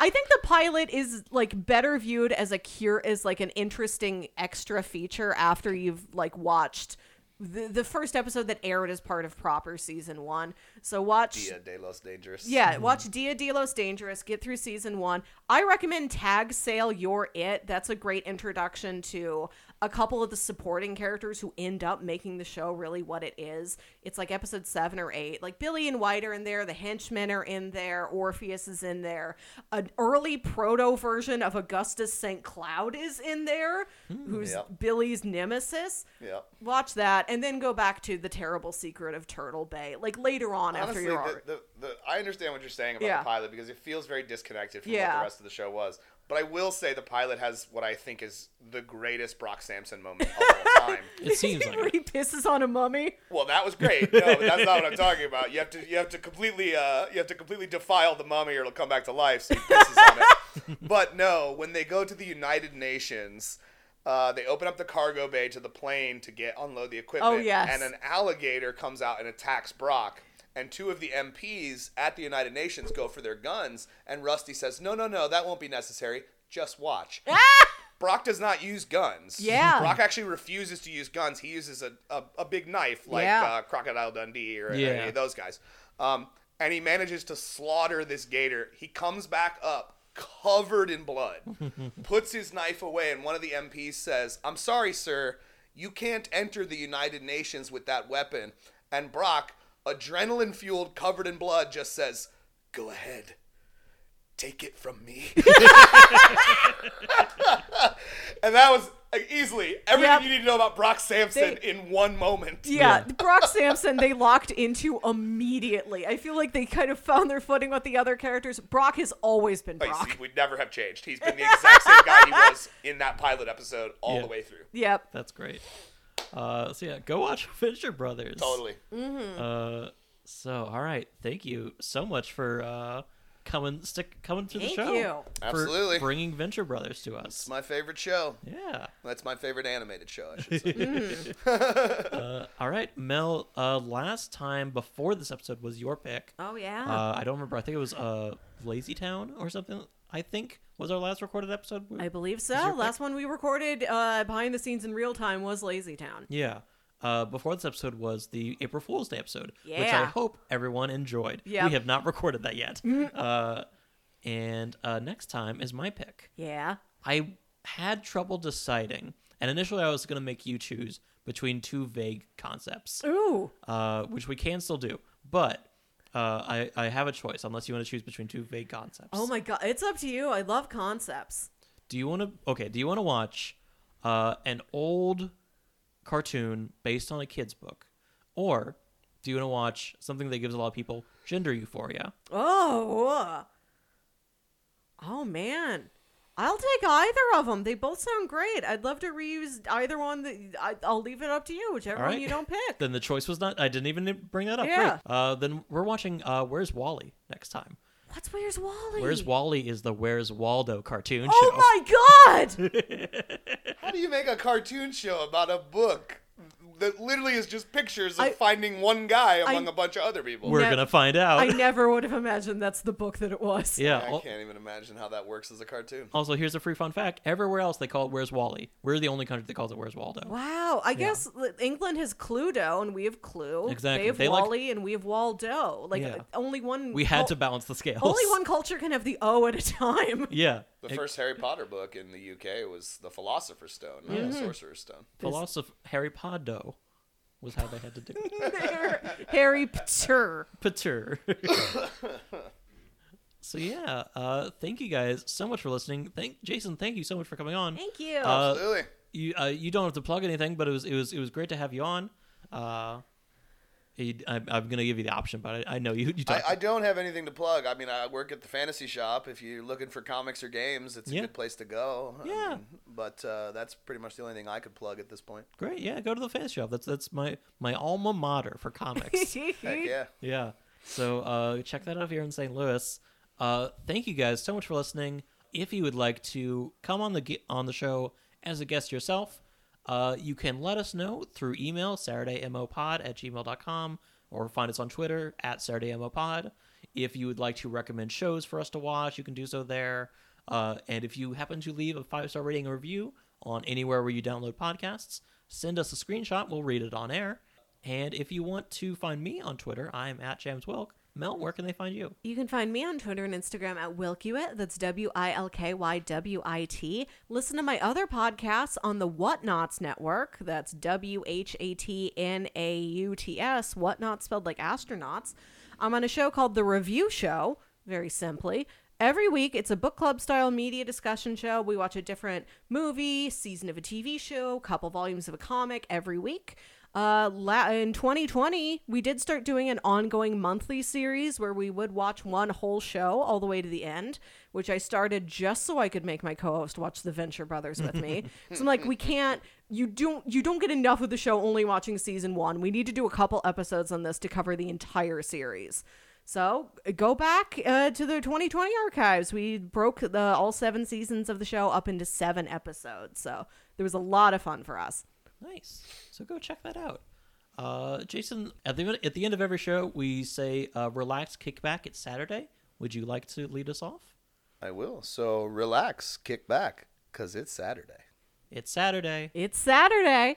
I think the pilot is like better viewed as a cure as like an interesting extra feature after you've like watched the, the first episode that aired as part of proper season one. So watch Dia de los Dangerous. yeah, mm-hmm. watch Dia de los Dangerous. Get through season one. I recommend Tag Sale You're It. That's a great introduction to a couple of the supporting characters who end up making the show really what it is. It's like episode seven or eight. Like Billy and White are in there. The henchmen are in there. Orpheus is in there. An early proto version of Augustus St. Cloud is in there, hmm, who's Yep. Billy's nemesis. Yep. Watch that and then go back to the terrible secret of Turtle Bay. Like later on after your the, the, the, I understand what you're saying about Yeah. the pilot because it feels very disconnected from what the rest of the show was. But I will say the pilot has what I think is the greatest Brock Samson moment of all time. it seems where like he pisses on a mummy. Well, that was great. No, but that's not what I'm talking about. You have to you have to completely uh, you have to completely defile the mummy or it'll come back to life. So he pisses on it. But no, when they go to the United Nations, uh, they open up the cargo bay to the plane to get unload the equipment. Oh, yes. And an alligator comes out and attacks Brock. And two of the MPs at the United Nations go for their guns, and Rusty says, "No, no, no, that won't be necessary. Just watch." Brock does not use guns. Yeah. Brock actually refuses to use guns. He uses a, a, a big knife like Yeah. uh, Crocodile Dundee or Yeah. any of those guys. Um, and he manages to slaughter this gator. He comes back up covered in blood, puts his knife away, and one of the MPs says, I'm sorry, sir, you can't enter the United Nations with that weapon. And Brock, adrenaline fueled, covered in blood, just says, Go ahead. Take it from me. and that was like, easily everything Yep. you need to know about Brock Samson They- in one moment. Yeah, Brock Samson they locked into immediately. I feel like they kind of found their footing with the other characters. Brock has always been Like, Brock. see, would never have changed. He's been the exact same guy he was in that pilot episode all Yeah. the way through. Yep. That's great. Uh, so yeah, go watch Venture Brothers. Totally. Uh, so all right, thank you so much for uh coming stick coming to the Thank show. you. For Absolutely. bringing Venture Brothers to us. It's my favorite show. Yeah. That's my favorite animated show, I should say. Uh, all right, Mel. Uh, last time before this episode was your pick. Oh yeah. Uh, I don't remember. I think it was uh Lazy Town or something. I think was our last recorded episode. I believe so. pick? Last one we recorded uh, behind the scenes in real time was Lazy Town. Yeah. Uh, before this episode was the April Fool's Day episode, which I hope everyone enjoyed. Yep. We have not recorded that yet. uh, and uh, next time is my pick. Yeah. I had trouble deciding, and initially I was going to make you choose between two vague concepts, Ooh. uh, which we can still do. But uh, I, I have a choice, unless you want to choose between two vague concepts. Oh my god. It's up to you. I love concepts. Do you want to? Okay. Do you want to watch uh, an old cartoon based on a kid's book, or do you want to watch something that gives a lot of people gender euphoria? Oh. Oh man. I'll take either of them. They both sound great. I'd love to reuse either one. That I, I'll leave it up to you, whichever All one you don't pick. Then the choice was not. I didn't even bring that up. Yeah. Great. Uh, then we're watching. Uh, Where's Wally next time? What's Where's Wally? Where's Wally is the Where's Waldo cartoon show. Oh my god! How do you make a cartoon show about a book that literally is just pictures of I- finding one guy among I- a bunch of other people? We're Ne- gonna find out. I never would have imagined that's the book that it was. yeah. I can't even imagine how that works as a cartoon. Also, here's a free fun fact: everywhere else they call it "Where's Wally." We're the only country that calls it "Where's Waldo." Wow. I guess England has Cluedo and we have Clue. Exactly. They have They like- Wally and we have Waldo. Like Yeah. only one. We had cul- to balance the scales. Only one culture can have the O at a time. Yeah. The first Harry Potter book in the UK was the Philosopher's Stone, not Mm-hmm. the Sorcerer's Stone. Philosopher Harry Potter was how they had to do it. Harry Potter. Pater. so yeah, uh, thank you guys so much for listening. Thank Jason, thank you so much for coming on. Thank you. Uh, Absolutely. You uh, you don't have to plug anything, but it was it was it was great to have you on. Uh, you- I, I'm gonna give you the option, but I, I know you. You I, talk, I don't have anything to plug. I mean, I work at the fantasy shop. If you're looking for comics or games, it's a Yeah. good place to go. Yeah. mean, but uh, that's pretty much the only thing I could plug at this point. great. Yeah, go to the fantasy shop. That's that's my my alma mater for comics. Heck yeah. Yeah. So uh, check that out here in St. Louis. Uh, thank you guys so much for listening. If you would like to come on the on the show as a guest yourself, uh, you can let us know through email saturdaymopod at gmail.com or find us on Twitter at saturdaymopod. If you would like to recommend shows for us to watch, you can do so there. Uh, and if you happen to leave a five star rating or review on anywhere where you download podcasts, send us a screenshot. We'll read it on air. And if you want to find me on Twitter, I'm at JamsWilk. Mel, where can they find you? You can find me on Twitter and Instagram at Wilkywit. That's W I L K Y W I T. Listen to my other podcasts on the Whatnauts Network. That's W H A T N A U T S. Whatnauts spelled like astronauts. I'm on a show called The Review Show, very simply. Every week, it's a book club style media discussion show. We watch a different movie, season of a TV show, couple volumes of a comic every week. Uh, la- in 2020, we did start doing an ongoing monthly series where we would watch one whole show all the way to the end, which I started just so I could make my co-host watch the Venture Brothers with me. so I'm like, we can't. You don't. You don't get enough of the show only watching season one. We need to do a couple episodes on this to cover the entire series. So go back uh, to the 2020 archives. We broke the all seven seasons of the show up into seven episodes. So there was a lot of fun for us. Nice. So go check that out. Uh, Jason, at the at the end of every show, we say uh, relax, kick back. It's Saturday. Would you like to lead us off? I will. So relax, kick back, because it's Saturday. It's Saturday. It's Saturday.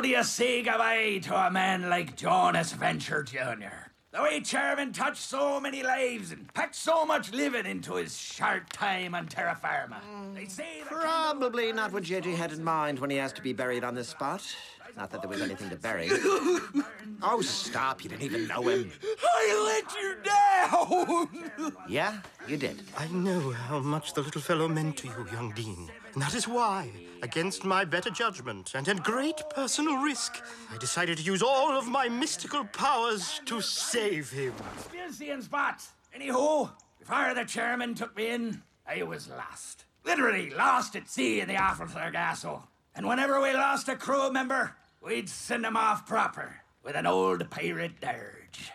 How do you say goodbye to a man like Jonas Venture Jr.? The way Chairman touched so many lives and packed so much living into his short time on terra firma. They say Probably not what JJ had in mind when he asked to be buried on this spot. Not that there was anything to bury. oh, stop. You didn't even know him. I let you down! Yeah, you did. I know how much the little fellow meant to you, young Dean. And that is why, against my better judgment and at great personal risk, I decided to use all of my mystical powers to save him. Still seeing spots. Anywho, before the chairman took me in, I was lost. Literally lost at sea in the awful Sargasso. And whenever we lost a crew member, we'd send him off proper with an old pirate dirge.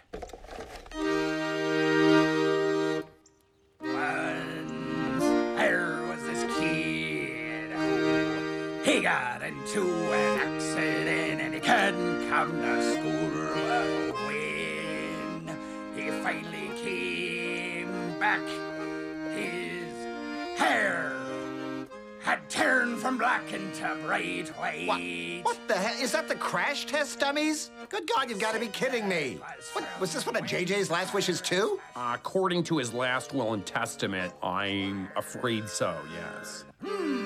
Once there was this kid. He got into an accident and he couldn't come to school. When he finally came back, his hair had turned from black into bright white. What the hell? Is that the crash test dummies? Good God, you've got to be kidding me. What, was this one of JJ's last wishes, too? According to his last will and testament, I'm afraid so, yes. Hmm,